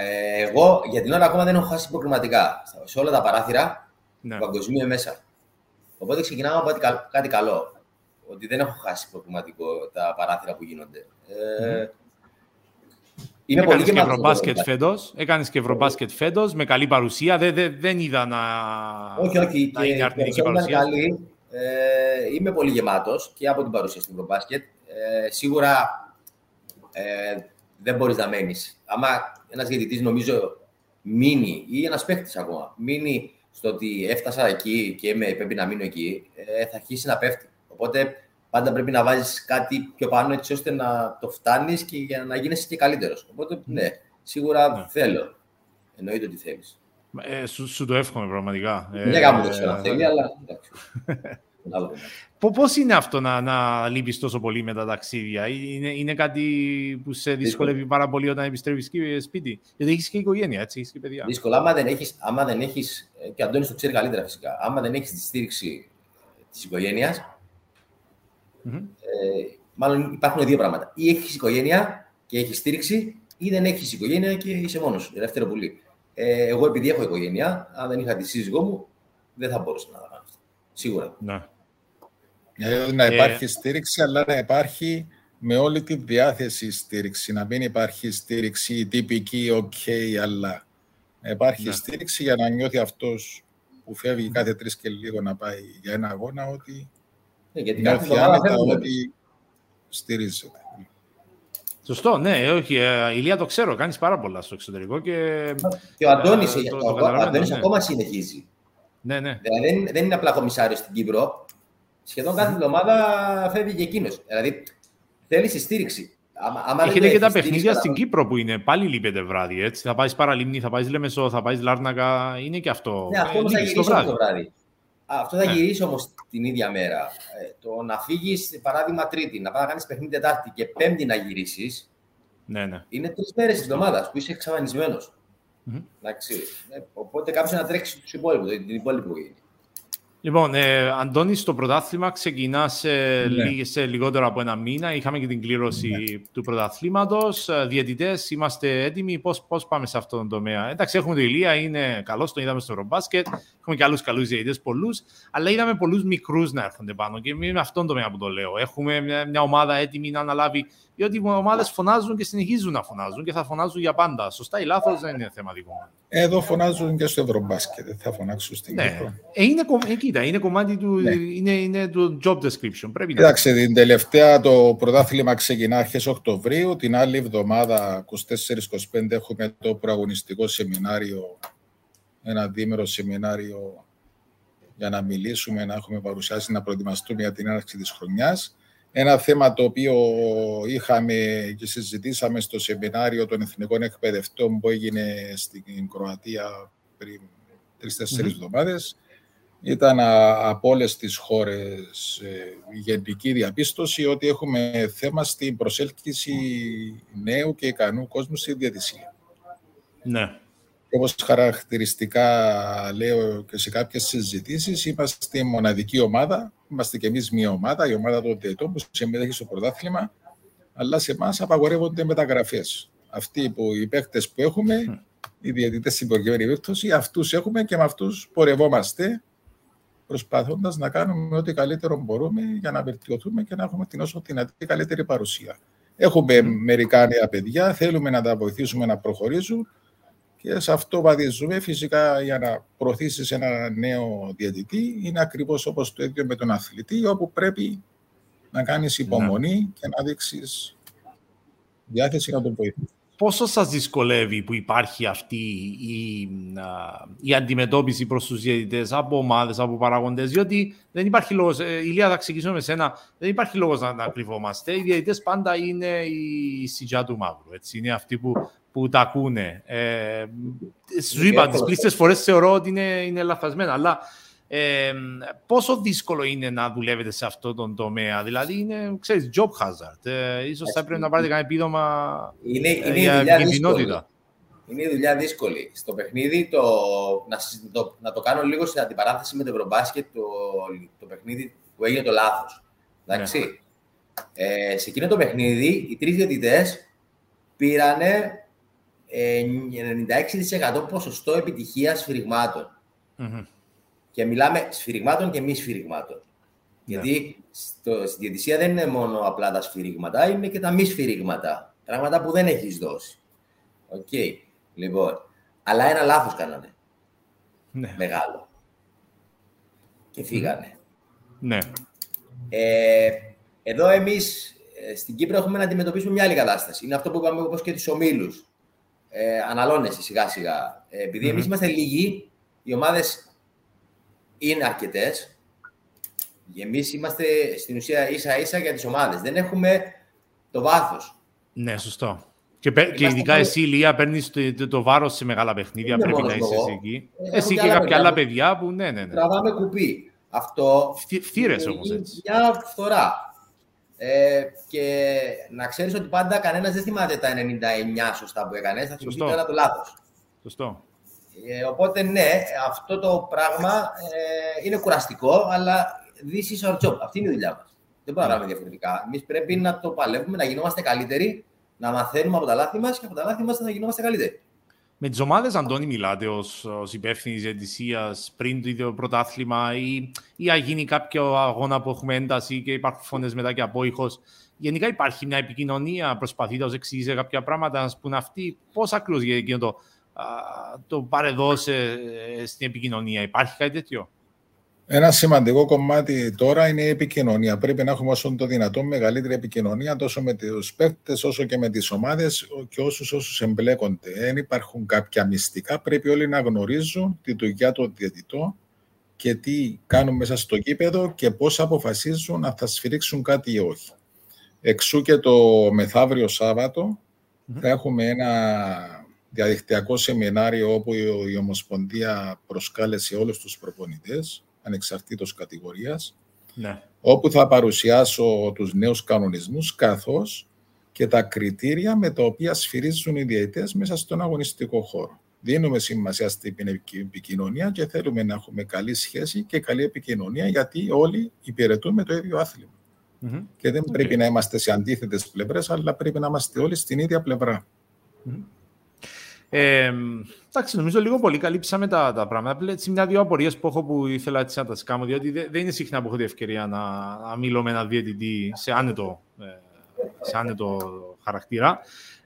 ε, εγώ για την ώρα ακόμα δεν έχω χάσει προκριματικά. Σε όλα τα παράθυρα ναι. του παγκοσμίου μέσα. Οπότε ξεκινάμε από κάτι καλό. Ότι δεν έχω χάσει προκριματικό τα παράθυρα που γίνονται. Ε, είναι πολύ και ευρωμπάσκετ φέτος. Έκανες και ευρωμπάσκετ φέτος με καλή παρουσία. Δεν, δεν, δεν είδα να. Όχι, όχι. Να είναι αρνητική παρουσία. Καλή. Ε, είμαι πολύ γεμάτος και από την παρουσία στην ευρωμπάσκετ. Ε, σίγουρα ε, δεν μπορείς να μένεις. Άμα ένας διαιτητής, νομίζω, μείνει ή ένας παίχτη ακόμα, μείνει στο ότι έφτασα εκεί και είμαι, πρέπει να μείνω εκεί, ε, θα αρχίσει να πέφτει. Οπότε πάντα πρέπει να βάζεις κάτι πιο πάνω έτσι ώστε να το φτάνεις και για να γίνει και καλύτερος. Οπότε, ναι, σίγουρα ναι. θέλω. Εννοείται ότι θέλεις. Ε, σου, σου, το εύχομαι πραγματικά. Δεν ε, κάνω το ξέρω αν θέλει, αλλά εντάξει. (laughs) Πώς είναι αυτό να, να λείπεις τόσο πολύ με τα ταξίδια, είναι, είναι κάτι που σε δυσκολεύει πάρα πολύ όταν επιστρέφεις σπίτι; Γιατί έχεις και οικογένεια, έτσι, έχεις και παιδιά. Δύσκολα. Άμα δεν έχεις, άμα δεν έχεις, και Αντώνης το ξέρει καλύτερα φυσικά, άμα δεν έχεις τη στήριξη της οικογένειας, ε, μάλλον υπάρχουν δύο πράγματα. Ή έχεις οικογένεια και έχεις στήριξη, ή δεν έχεις οικογένεια και είσαι μόνος. Δεύτερο πουλί. Ε, εγώ επειδή έχω οικογένεια, αν δεν είχα τη σύζυγό μου, δεν θα μπορούσα να τα αυτό. Σίγουρα. Ναι. Ε, να υπάρχει στήριξη, αλλά να υπάρχει με όλη τη διάθεση στήριξη, να μην υπάρχει στήριξη τυπική, ok, αλλά να υπάρχει ναι. στήριξη για να νιώθει αυτός που φεύγει κάθε τρεις και λίγο να πάει για ένα αγώνα ότι ε, γιατί νιώθει άνετα ότι στηρίζεται. Σωστό, ναι, όχι. Ε, Ηλία το ξέρω, κάνεις πάρα πολλά στο εξωτερικό. Και, και ο Αντώνης ε, ναι. ακόμα συνεχίζει. Ναι, ναι. Δηλαδή δεν, δεν είναι απλά κομισάριο στην Κύπρο. Σχεδόν κάθε εβδομάδα φεύγει και εκείνος. Δηλαδή θέλει στήριξη. Άμα Έχετε και τα παιχνίδια στην Κύπρο που είναι πάλι λείπεται βράδυ. Έτσι. Θα πάεις Παραλίμνη, θα πάεις Λεμεσό, θα πάεις Λάρνακα. Είναι και αυτό. Ναι, αυτό όμως θα γυρίσει το βράδυ. Το βράδυ. Αυτό θα ναι. γυρίσει όμως την ίδια μέρα. Ε, το να φύγεις, παράδειγμα, Τρίτη, να πάει να κάνεις παιχνίδι Τετάρτη και Πέμπτη να γυρίσεις. Ναι, ναι. Είναι τρεις μέρες της εβδομάδας που είσαι εξαφανισμένος. Mm-hmm. Ε, οπότε κάποιος να τρέξει τους υπόλοιπους, την υπόλοιπη Λοιπόν, ε, Αντώνη, στο πρωτάθλημα ξεκινά σε, ναι. σε λιγότερο από ένα μήνα. Είχαμε και την κλήρωση ναι. του πρωταθλήματος. Ε, Διαιτητές, είμαστε έτοιμοι. Πώς πώς πάμε σε αυτόν τον τομέα; Εντάξει, έχουμε το Ηλία, είναι καλός, τον είδαμε στο Ευρωμπάσκετ. Έχουμε και άλλους καλούς διαιτητές, πολλούς. Αλλά είδαμε πολλούς μικρούς να έρχονται πάνω. Και είναι αυτόν τον τομέα που το λέω. Έχουμε μια, μια ομάδα έτοιμη να αναλάβει. Διότι οι ομάδες φωνάζουν και συνεχίζουν να φωνάζουν και θα φωνάζουν για πάντα. Σωστά ή λάθος δεν είναι θέμα δικό μου. Εδώ φωνάζουν και στο Ευρωμπάσκετ. Δεν θα φωνάξουν στην ναι. Κύπρο. Ε, είναι, ε, κοίτα, είναι κομμάτι του, ναι. είναι, είναι του job description. Πρέπει Κοίταξε, την τελευταία το πρωτάθλημα ξεκινά αρχές Οκτωβρίου. Την άλλη εβδομάδα, 24-25, έχουμε το προαγωνιστικό σεμινάριο, ένα δίμερο σεμινάριο για να μιλήσουμε, να έχουμε παρουσιάσει, να προετοιμαστούμε για την έναρξη της χρονιάς. Ένα θέμα το οποίο είχαμε και συζητήσαμε στο σεμινάριο των Εθνικών Εκπαιδευτών που έγινε στην Κροατία πριν τρει-τέσσερι mm-hmm. εβδομάδες. Ήταν από όλες τις χώρες η γενική διαπίστωση ότι έχουμε θέμα στην προσέλκυση νέου και ικανού κόσμου στη διατησία. Ναι. Όπως χαρακτηριστικά λέω και σε κάποιες συζητήσεις, είμαστε η μοναδική ομάδα. Είμαστε κι εμείς μια ομάδα, η ομάδα των Τετών, που συμμετέχει στο πρωτάθλημα. Αλλά σε εμάς απαγορεύονται μεταγραφές. Αυτοί που οι παίκτες που έχουμε, οι διαιτητές στην προκειμένη περίπτωση, αυτούς έχουμε και με αυτούς πορευόμαστε, προσπαθώντας να κάνουμε ό,τι καλύτερο μπορούμε για να βελτιωθούμε και να έχουμε την όσο δυνατή καλύτερη παρουσία. Έχουμε μερικά νέα παιδιά, θέλουμε να τα βοηθήσουμε να προχωρήσουν και σε αυτό βαδίζουμε. Φυσικά για να προωθήσεις ένα νέο διαιτητή είναι ακριβώς όπως το ίδιο με τον αθλητή, όπου πρέπει να κάνεις υπομονή ναι. και να δείξεις διάθεση να τον βοηθήσεις. Πόσο σας δυσκολεύει που υπάρχει αυτή η, η αντιμετώπιση προς τους διαιτητές από ομάδες, από παραγοντές, διότι δεν υπάρχει λόγος, ε, Ηλία θα ξεκινήσουμε με σένα, δεν υπάρχει λόγος να, να κρυβόμαστε. Οι διαιτητές πάντα είναι η σιτζά του μαύρου, έτσι. είναι αυτοί που που τα ακούνε. Ε, σου είπα, τις πλήστες φορές θεωρώ ότι είναι, είναι λαθασμένα, αλλά ε, πόσο δύσκολο είναι να δουλεύετε σε αυτό τον τομέα; Δηλαδή, είναι, ξέρεις, job hazard. Ε, ίσως θα πρέπει να πάρετε κανένα επίδομα είναι, είναι για κινδυνότητα. Είναι η δουλειά δύσκολη. Στο παιχνίδι, το, να, το, να το κάνω λίγο σε αντιπαράθεση με το Ευρωμπάσκετ, το, το παιχνίδι που έγινε το λάθος. Εντάξει. Ναι. Ε, σε εκείνο το παιχνίδι, οι τρεις διαιτητές πήρανε 96% ποσοστό επιτυχίας Και μιλάμε σφυριγμάτων και μη σφυριγμάτων. Yeah. Ναι. Γιατί στο, στη διαιτησία δεν είναι μόνο απλά τα σφυρίγματα, είναι και τα μη σφυρίγματα. Πράγματα που δεν έχεις δώσει. OK. Okay. Λοιπόν, αλλά ένα λάθος κάνανε. Ναι. Μεγάλο. Και φύγανε. Ναι. Ε, εδώ εμείς ε, στην Κύπρο έχουμε να αντιμετωπίσουμε μια άλλη κατάσταση. Είναι αυτό που είπαμε όπως και τους ομίλους ε, αναλώνεσαι σιγά σιγά. Ε, επειδή mm-hmm. εμεί είμαστε λίγοι, οι ομάδες είναι αρκετές. Εμείς είμαστε στην ουσία ίσα ίσα για τις ομάδες. Δεν έχουμε το βάθος. Ναι, σωστό. Και, και ειδικά πολύ... εσύ, Λία, παίρνεις το, το, το βάρος σε μεγάλα παιχνίδια. Πρέπει να είσαι εσύ εκεί. Ε, εσύ και, κάποια άλλα παιδιά που. Ναι, ναι, ναι. Τραβάμε κουπί. Αυτό. Φτύρε όμως έτσι. Μια φθορά. Ε, και να ξέρεις ότι πάντα κανένας δεν θυμάται τα 99 σωστά που έκανες. Θα θυμηθεί τώρα το λάθος. Σωστό. Ε, οπότε ναι, αυτό το πράγμα ε, είναι κουραστικό, αλλά this is our job. Αυτή είναι η δουλειά μας. Δεν μπορούμε να κάνουμε διαφορετικά. Εμείς πρέπει να το παλεύουμε, να γινόμαστε καλύτεροι, να μαθαίνουμε από τα λάθη μας και από τα λάθη μας να γινόμαστε καλύτεροι. Με τις ομάδες, Αντώνη, μιλάτε ως υπεύθυνης διαιτησίας πριν το πρωτάθλημα ή, ή αν γίνει κάποιο αγώνα που έχουμε ένταση και υπάρχουν φωνές μετά και απόϊχος. Γενικά υπάρχει μια επικοινωνία, προσπαθείτε να εξηγήσετε κάποια πράγματα, να πούμε αυτοί πώς ακριβώς γίνεται το, το παρεδώσε στην επικοινωνία. Υπάρχει κάτι τέτοιο; Ένα σημαντικό κομμάτι τώρα είναι η επικοινωνία. Πρέπει να έχουμε όσο το δυνατόν μεγαλύτερη επικοινωνία τόσο με τους παίκτες όσο και με τις ομάδες και όσους όσους εμπλέκονται. Δεν υπάρχουν κάποια μυστικά. Πρέπει όλοι να γνωρίζουν τη δουλειά του διαιτητών και τι κάνουν μέσα στο κήπεδο και πώς αποφασίζουν αν θα σφυρίξουν κάτι ή όχι. Εξού και το μεθαύριο Σάββατο θα έχουμε ένα διαδικτυακό σεμινάριο όπου η Ομοσπονδία προσκάλεσε όλους τους προπονητές ανεξαρτήτως κατηγορίας, ναι. όπου θα παρουσιάσω τους νέους κανονισμούς, καθώς και τα κριτήρια με τα οποία σφυρίζουν οι διαιτές μέσα στον αγωνιστικό χώρο. Δίνουμε σημασία στην επικοινωνία και θέλουμε να έχουμε καλή σχέση και καλή επικοινωνία, γιατί όλοι υπηρετούμε το ίδιο Και δεν πρέπει να είμαστε σε αντίθετες πλευρές, αλλά πρέπει να είμαστε όλοι στην ίδια ε, εντάξει, νομίζω λίγο πολύ καλύψαμε τα, τα πράγματα. Έτσι, μια-δύο απορίες που έχω που ήθελα έτσι να τα κάνω, διότι δεν είναι συχνά που έχω την ευκαιρία να, να μιλώ με ένα διαιτητή σε άνετο, ε, σε άνετο χαρακτήρα.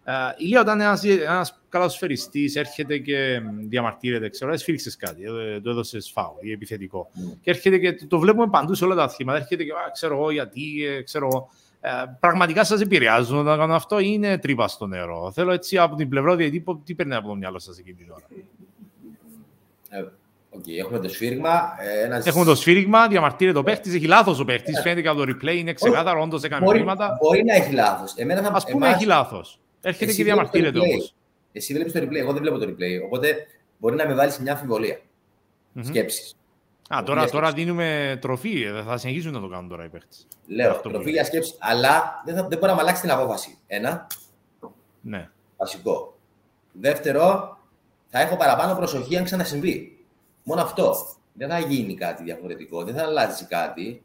Ε, Ηλία, όταν ένας ένας καλασφαιριστής έρχεται και διαμαρτύρεται, ξέρω, εσφίριξε κάτι, ε, το έδωσες φάου ή επιθετικό. Mm. Και έρχεται και το βλέπουμε παντού σε όλα τα αθλήματα. Έρχεται και, ξέρω εγώ, γιατί, ε, ξέρω εγώ, ε, πραγματικά σας επηρεάζουν όταν κάνουν αυτό ή είναι τρύπα στο νερό; Θέλω έτσι από την πλευρά διαιτή, τι παίρνει από το μυαλό σας εκείνη την ώρα; Ε, okay, έχουμε το σφύριγμα. Ε, ένας... Έχουμε το σφύριγμα, διαμαρτύρεται ο παίχτης, έχει λάθος ο παίχτης. Φαίνεται και από το replay, είναι ξεκάθαρο, όντως έκανε μπορεί, βήματα. Μπορεί να έχει λάθος. Α πούμε, εμάς... έχει λάθος. Έρχεται και διαμαρτύρεται όμως. Εσύ βλέπεις το replay, εγώ δεν βλέπω το replay. Οπότε μπορεί να με βάλει σε μια αμφιβολία. Mm-hmm. Σκέψεις. Α, τώρα, τώρα δίνουμε τροφή. Ε, θα συνεχίσουν να το κάνουν τώρα οι παίχτε. Λέω Αυτό τροφή για σκέψη, αλλά δεν, θα, δεν μπορεί να αλλάξει την απόφαση. Ένα. Ναι. Βασικό. Δεύτερο, θα έχω παραπάνω προσοχή αν ξανασυμβεί. Μόνο αυτό. Δεν θα γίνει κάτι διαφορετικό, δεν θα αλλάξει κάτι.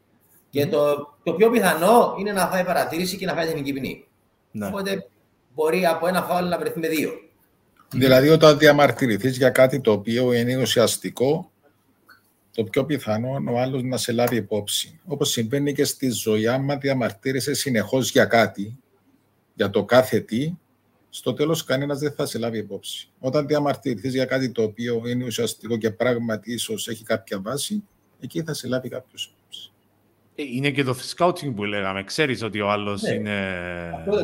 Και το, το πιο πιθανό είναι να φάει παρατήρηση και να φάει την ποινή. Ναι. Οπότε μπορεί από ένα φάουλ να βρεθεί με δύο. Δηλαδή, όταν διαμαρτυρηθείς για κάτι το οποίο είναι ουσιαστικό, το πιο πιθανό ο άλλος να σε λάβει υπόψη. Όπως συμβαίνει και στη ζωή, άμα διαμαρτύρεσαι συνεχώς για κάτι, για το κάθε τι, στο τέλος κανένας δεν θα σε λάβει υπόψη. Όταν διαμαρτυρηθείς για κάτι το οποίο είναι ουσιαστικό και πράγματι ίσως έχει κάποια βάση, εκεί θα σε λάβει κάποιος υπόψη. Ε, είναι και το scouting που λέγαμε. Ξέρεις ότι ο άλλος ναι. είναι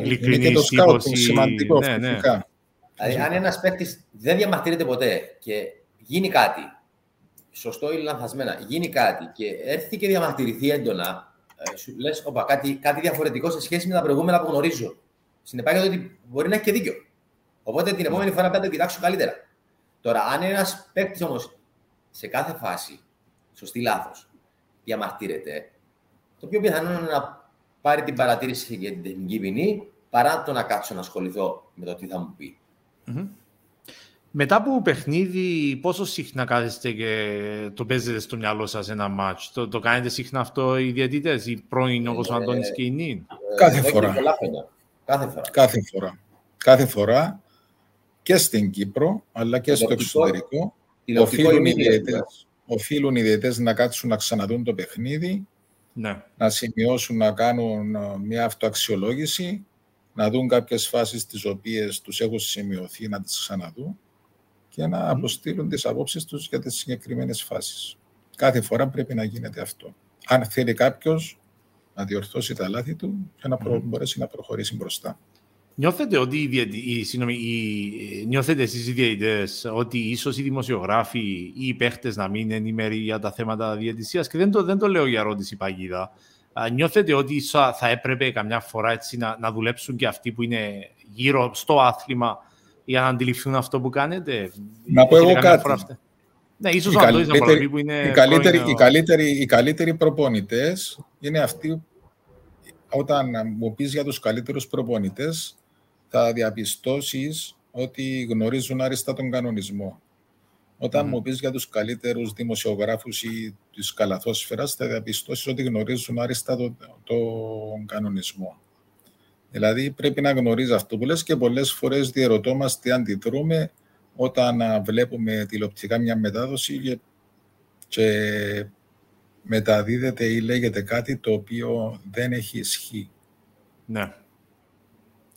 ειλικρινής. Είναι και το scouting σημαντικό, ναι, ναι. Δηλαδή, αν ένας παίκτης δεν διαμαρτύρεται ποτέ και γίνει κάτι σωστό ή λανθασμένα, γίνει κάτι και έρθει και διαμαρτυρηθεί έντονα, ε, σου λες, κάτι, κάτι διαφορετικό σε σχέση με τα προηγούμενα που γνωρίζω. Συνεπάγεται ότι μπορεί να έχει και δίκιο. Οπότε την επόμενη φορά πρέπει να το κοιτάξω καλύτερα. Τώρα, αν ένας παίκτης όμως σε κάθε φάση, σωστή λάθος, διαμαρτύρεται, το πιο πιθανό είναι να πάρει την παρατήρηση για την τεχνική ποινή παρά το να κάτσω να ασχοληθώ με το τι θα μου πει. Mm-hmm. Μετά από παιχνίδι, πόσο συχνά κάθεστε και το παίζετε στο μυαλό σας ένα μάτς. Το, το κάνετε συχνά αυτό οι διαιτητές, οι πρώην όπως ο Αντώνης και η Νίν; Κάθε φορά. Κάθε φορά. Κάθε φορά. Κάθε φορά και στην Κύπρο, αλλά και στο εξωτερικό. Οφείλουν οι, διαιτητές, οφείλουν οι διαιτητές να κάτσουν να ξαναδούν το παιχνίδι, ναι. να σημειώσουν, να κάνουν ε, μια αυτοαξιολόγηση, να δουν κάποιες φάσεις τις οποίες τους έχουν σημειωθεί, να τις ξαναδούν και να αποστείλουν τις απόψεις τους για τις συγκεκριμένες φάσεις. Κάθε φορά πρέπει να γίνεται αυτό. Αν θέλει κάποιος να διορθώσει τα λάθη του και να μπορέσει να προχωρήσει μπροστά. Νιώθετε ότι οι, οι, συγνώμη, οι, νιώθετε εσείς οι διαιτητές ότι ίσως οι δημοσιογράφοι ή οι παίχτες να μην είναι ενημεροί για τα θέματα διαιτησίας; Και δεν το, δεν το λέω για ερώτηση παγίδα. Νιώθετε ότι θα έπρεπε καμιά φορά έτσι να, να δουλέψουν και αυτοί που είναι γύρω στο άθλημα για να αντιληφθούν αυτό που κάνετε. Να πω εγώ κάτι. Ναι, ίσως οι, καλύτεροι, που είναι οι, καλύτεροι, οι, καλύτεροι, οι καλύτεροι προπονητές είναι αυτοί όταν μου πεις για τους καλύτερους προπονητές θα διαπιστώσεις ότι γνωρίζουν άριστα τον κανονισμό. Όταν mm. μου πεις για τους καλύτερους δημοσιογράφους ή της καλαθόσφαιρας θα διαπιστώσεις ότι γνωρίζουν άριστα τον το κανονισμό. Δηλαδή πρέπει να γνωρίζει αυτό που λες και πολλές φορές διερωτώμαστε, αντιδρούμε όταν βλέπουμε τηλεοπτικά μια μετάδοση και, και μεταδίδεται ή λέγεται κάτι το οποίο δεν έχει ισχύ. Ναι.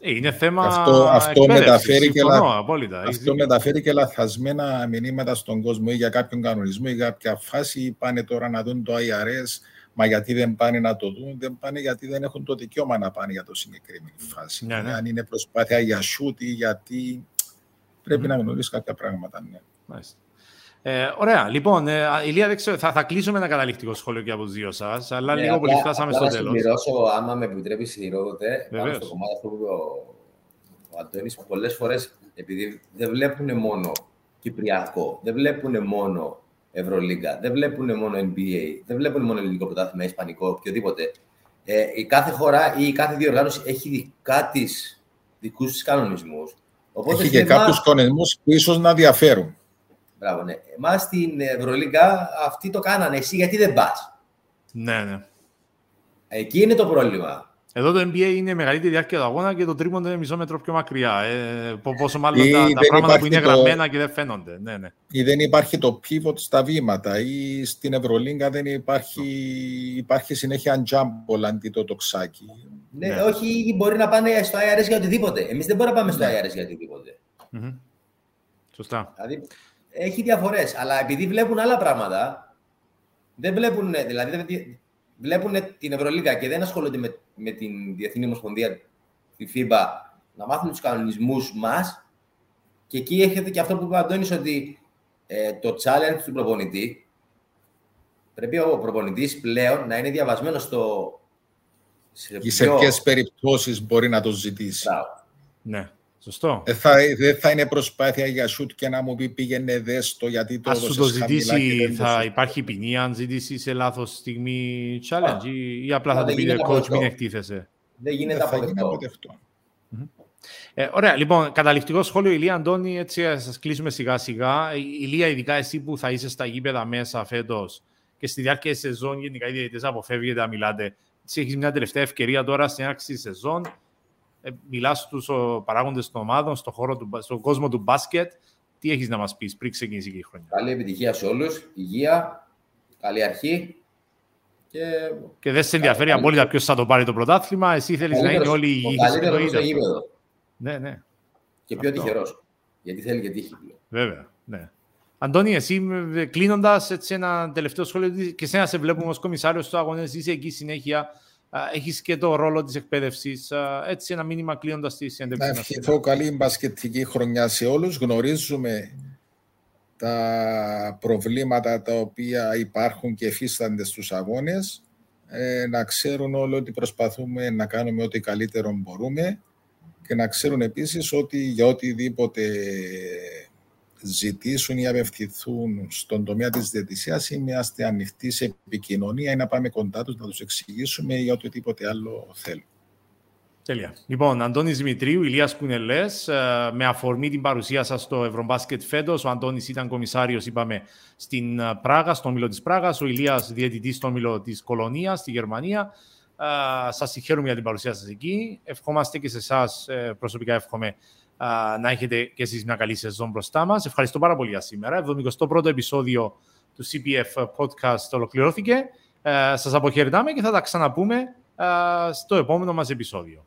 Ε, είναι θέμα αυτό, αυτό μεταφέρει, και, απόλυτα. αυτό μεταφέρει και λαθασμένα μηνύματα στον κόσμο ή για κάποιον κανονισμό ή για κάποια φάση. Πάνε τώρα να δουν το IRS, μα γιατί δεν πάνε να το δουν. Δεν πάνε γιατί δεν έχουν το δικαίωμα να πάνε για το συγκεκριμένη φάση. Ναι, ναι. Αν είναι προσπάθεια για shoot ή γιατί πρέπει mm. να γνωρίσει κάποια πράγματα. Ναι. Μάλιστα. Ε, ωραία. Λοιπόν, ε, Ηλία, δεν ξέρω, θα, θα κλείσουμε ένα καταληκτικό σχόλιο και από τους δύο σας, αλλά ναι, λίγο πολύ φτάσαμε στο τέλος. Θα συμπληρώσω, άμα με επιτρέπεις, Ηρόδοτε, πάνω στο κομμάτι αυτό που είπε ο, ο Αντώνης, πολλές φορές επειδή δεν βλέπουν μόνο Κυπριακό, δεν βλέπουν μόνο Ευρωλίγκα, δεν βλέπουν μόνο NBA, δεν βλέπουν μόνο ελληνικό πρωτάθλημα, Ισπανικό, οποιοδήποτε. Ε, η κάθε χώρα ή η κάθε διοργάνωση έχει δικά της δικούς της κανονισμούς. Έχει και κάποιους κανονισμούς που ίσως να διαφέρουν. Μπράβο, ναι. Εμάς στην Ευρωλίγκα αυτοί το κάνανε. Εσύ γιατί δεν πας; Ναι, ναι. Εκεί είναι το πρόβλημα. Εδώ το NBA είναι μεγαλύτερη διάρκεια του αγώνα και το τρίποντο είναι μισό μέτρο πιο μακριά. Ε, πόσο μάλλον τα, τα πράγματα που είναι το... γραμμένα και δεν φαίνονται. Ναι, ναι. Ή δεν υπάρχει το pivot στα βήματα ή στην Ευρωλίγκα δεν υπάρχει, υπάρχει συνέχεια jump αντί το τοξάκι. Ναι, ναι, όχι, μπορεί να πάνε στο IRS για οτιδήποτε. Εμείς δεν μπορούμε να πάμε στο ναι. IRS για οτιδήποτε. Mm-hmm. Σωστά. Δηλαδή, έχει διαφορές. Αλλά επειδή βλέπουν άλλα πράγματα, δεν βλέπουν, δηλαδή βλέπουν την Ευρωλίγα και δεν ασχολούνται με, με την Διεθνή Ομοσπονδία, τη FIBA, να μάθουν τους κανονισμούς μας. Και εκεί έχετε και αυτό που είπε ο Αντώνης, ότι ε, το challenge του προπονητή πρέπει ο προπονητής πλέον να είναι διαβασμένος στο. Σε, σε ποιε περιπτώσεις μπορεί να το ζητήσει. Ναι. Σωστό. Δεν θα, δεν θα είναι προσπάθεια για σουτ και να μου πει πήγαινε δέστο γιατί το Ας σου το ζητήσει, θα υπάρχει ποινή αν ζητήσεις σε λάθος στιγμή challenge ή, ή απλά θα το πει coach μην εκτίθεσαι. Δεν γίνεται αποδεκτό. Ε, ωραία, λοιπόν, καταληκτικό σχόλιο, Ηλία Αντώνη, έτσι θα σας κλείσουμε σιγά σιγά. Ηλία, ειδικά εσύ που θα είσαι στα γήπεδα μέσα φέτος και στη διάρκεια της σεζόν, γενικά οι διαιτητές αποφεύγετε να μιλάτε. Έτσι, έχεις μια τελευταία ευκαιρία τώρα στην άρχιση της σεζόν ε, μιλάς στους παράγοντες των ομάδων, στον, χώρο του, στον κόσμο του μπάσκετ. Τι έχεις να μας πεις πριν ξεκινήσει η χρονιά; Καλή επιτυχία σε όλους. Υγεία. Καλή αρχή. Και, και δεν σε ενδιαφέρει απόλυτα ποιος θα το πάρει το πρωτάθλημα. Εσύ θέλεις να είναι όλοι υγιεί. Καλύτερος στο γήπεδο. Ναι, ναι. Και πιο τυχερός. Γιατί θέλει και τύχη Βέβαια. Ναι. Αντώνη, εσύ κλείνοντας ένα τελευταίο σχόλιο, και σένα σε βλέπουμε ως κομισάριος του αγώνε, είσαι εκεί συνέχεια έχεις και το ρόλο της εκπαίδευσης. Έτσι, ένα μήνυμα κλείνοντας τη συνέντευξη. Να ευχηθώ καλή μπασκετική χρονιά σε όλους. Γνωρίζουμε τα προβλήματα τα οποία υπάρχουν και εφίστανται στους αγώνες. Ε, να ξέρουν όλοι ότι προσπαθούμε να κάνουμε ό,τι καλύτερο μπορούμε και να ξέρουν επίσης ότι για οτιδήποτε ζητήσουν ή απευθυνθούν στον τομέα της διαιτησίας είμαστε ανοιχτοί σε επικοινωνία ή να πάμε κοντά τους να τους εξηγήσουμε για οτιδήποτε άλλο θέλουν. Τέλεια. Λοιπόν, Αντώνης Δημητρίου, Ηλίας Κουνελές, ε, με αφορμή την παρουσία σας στο Ευρωμπάσκετ φέτος, ο Αντώνης ήταν κομισάριος, είπαμε, στην ε, Πράγα, στον Όμιλο της Πράγας, ο Ηλίας διαιτητής στον Όμιλο της Κολονίας, στη Γερμανία. Ε, σας συγχαίρουμε για την παρουσία σας εκεί. Ευχόμαστε και σε εσάς προσωπικά εύχομαι να έχετε και εσείς μια καλή σεζόν μπροστά μας. Ευχαριστώ πάρα πολύ για σήμερα. 71ο επεισόδιο του CPF Podcast ολοκληρώθηκε. Ε, σας αποχαιρετάμε και θα τα ξαναπούμε στο επόμενο μας επεισόδιο.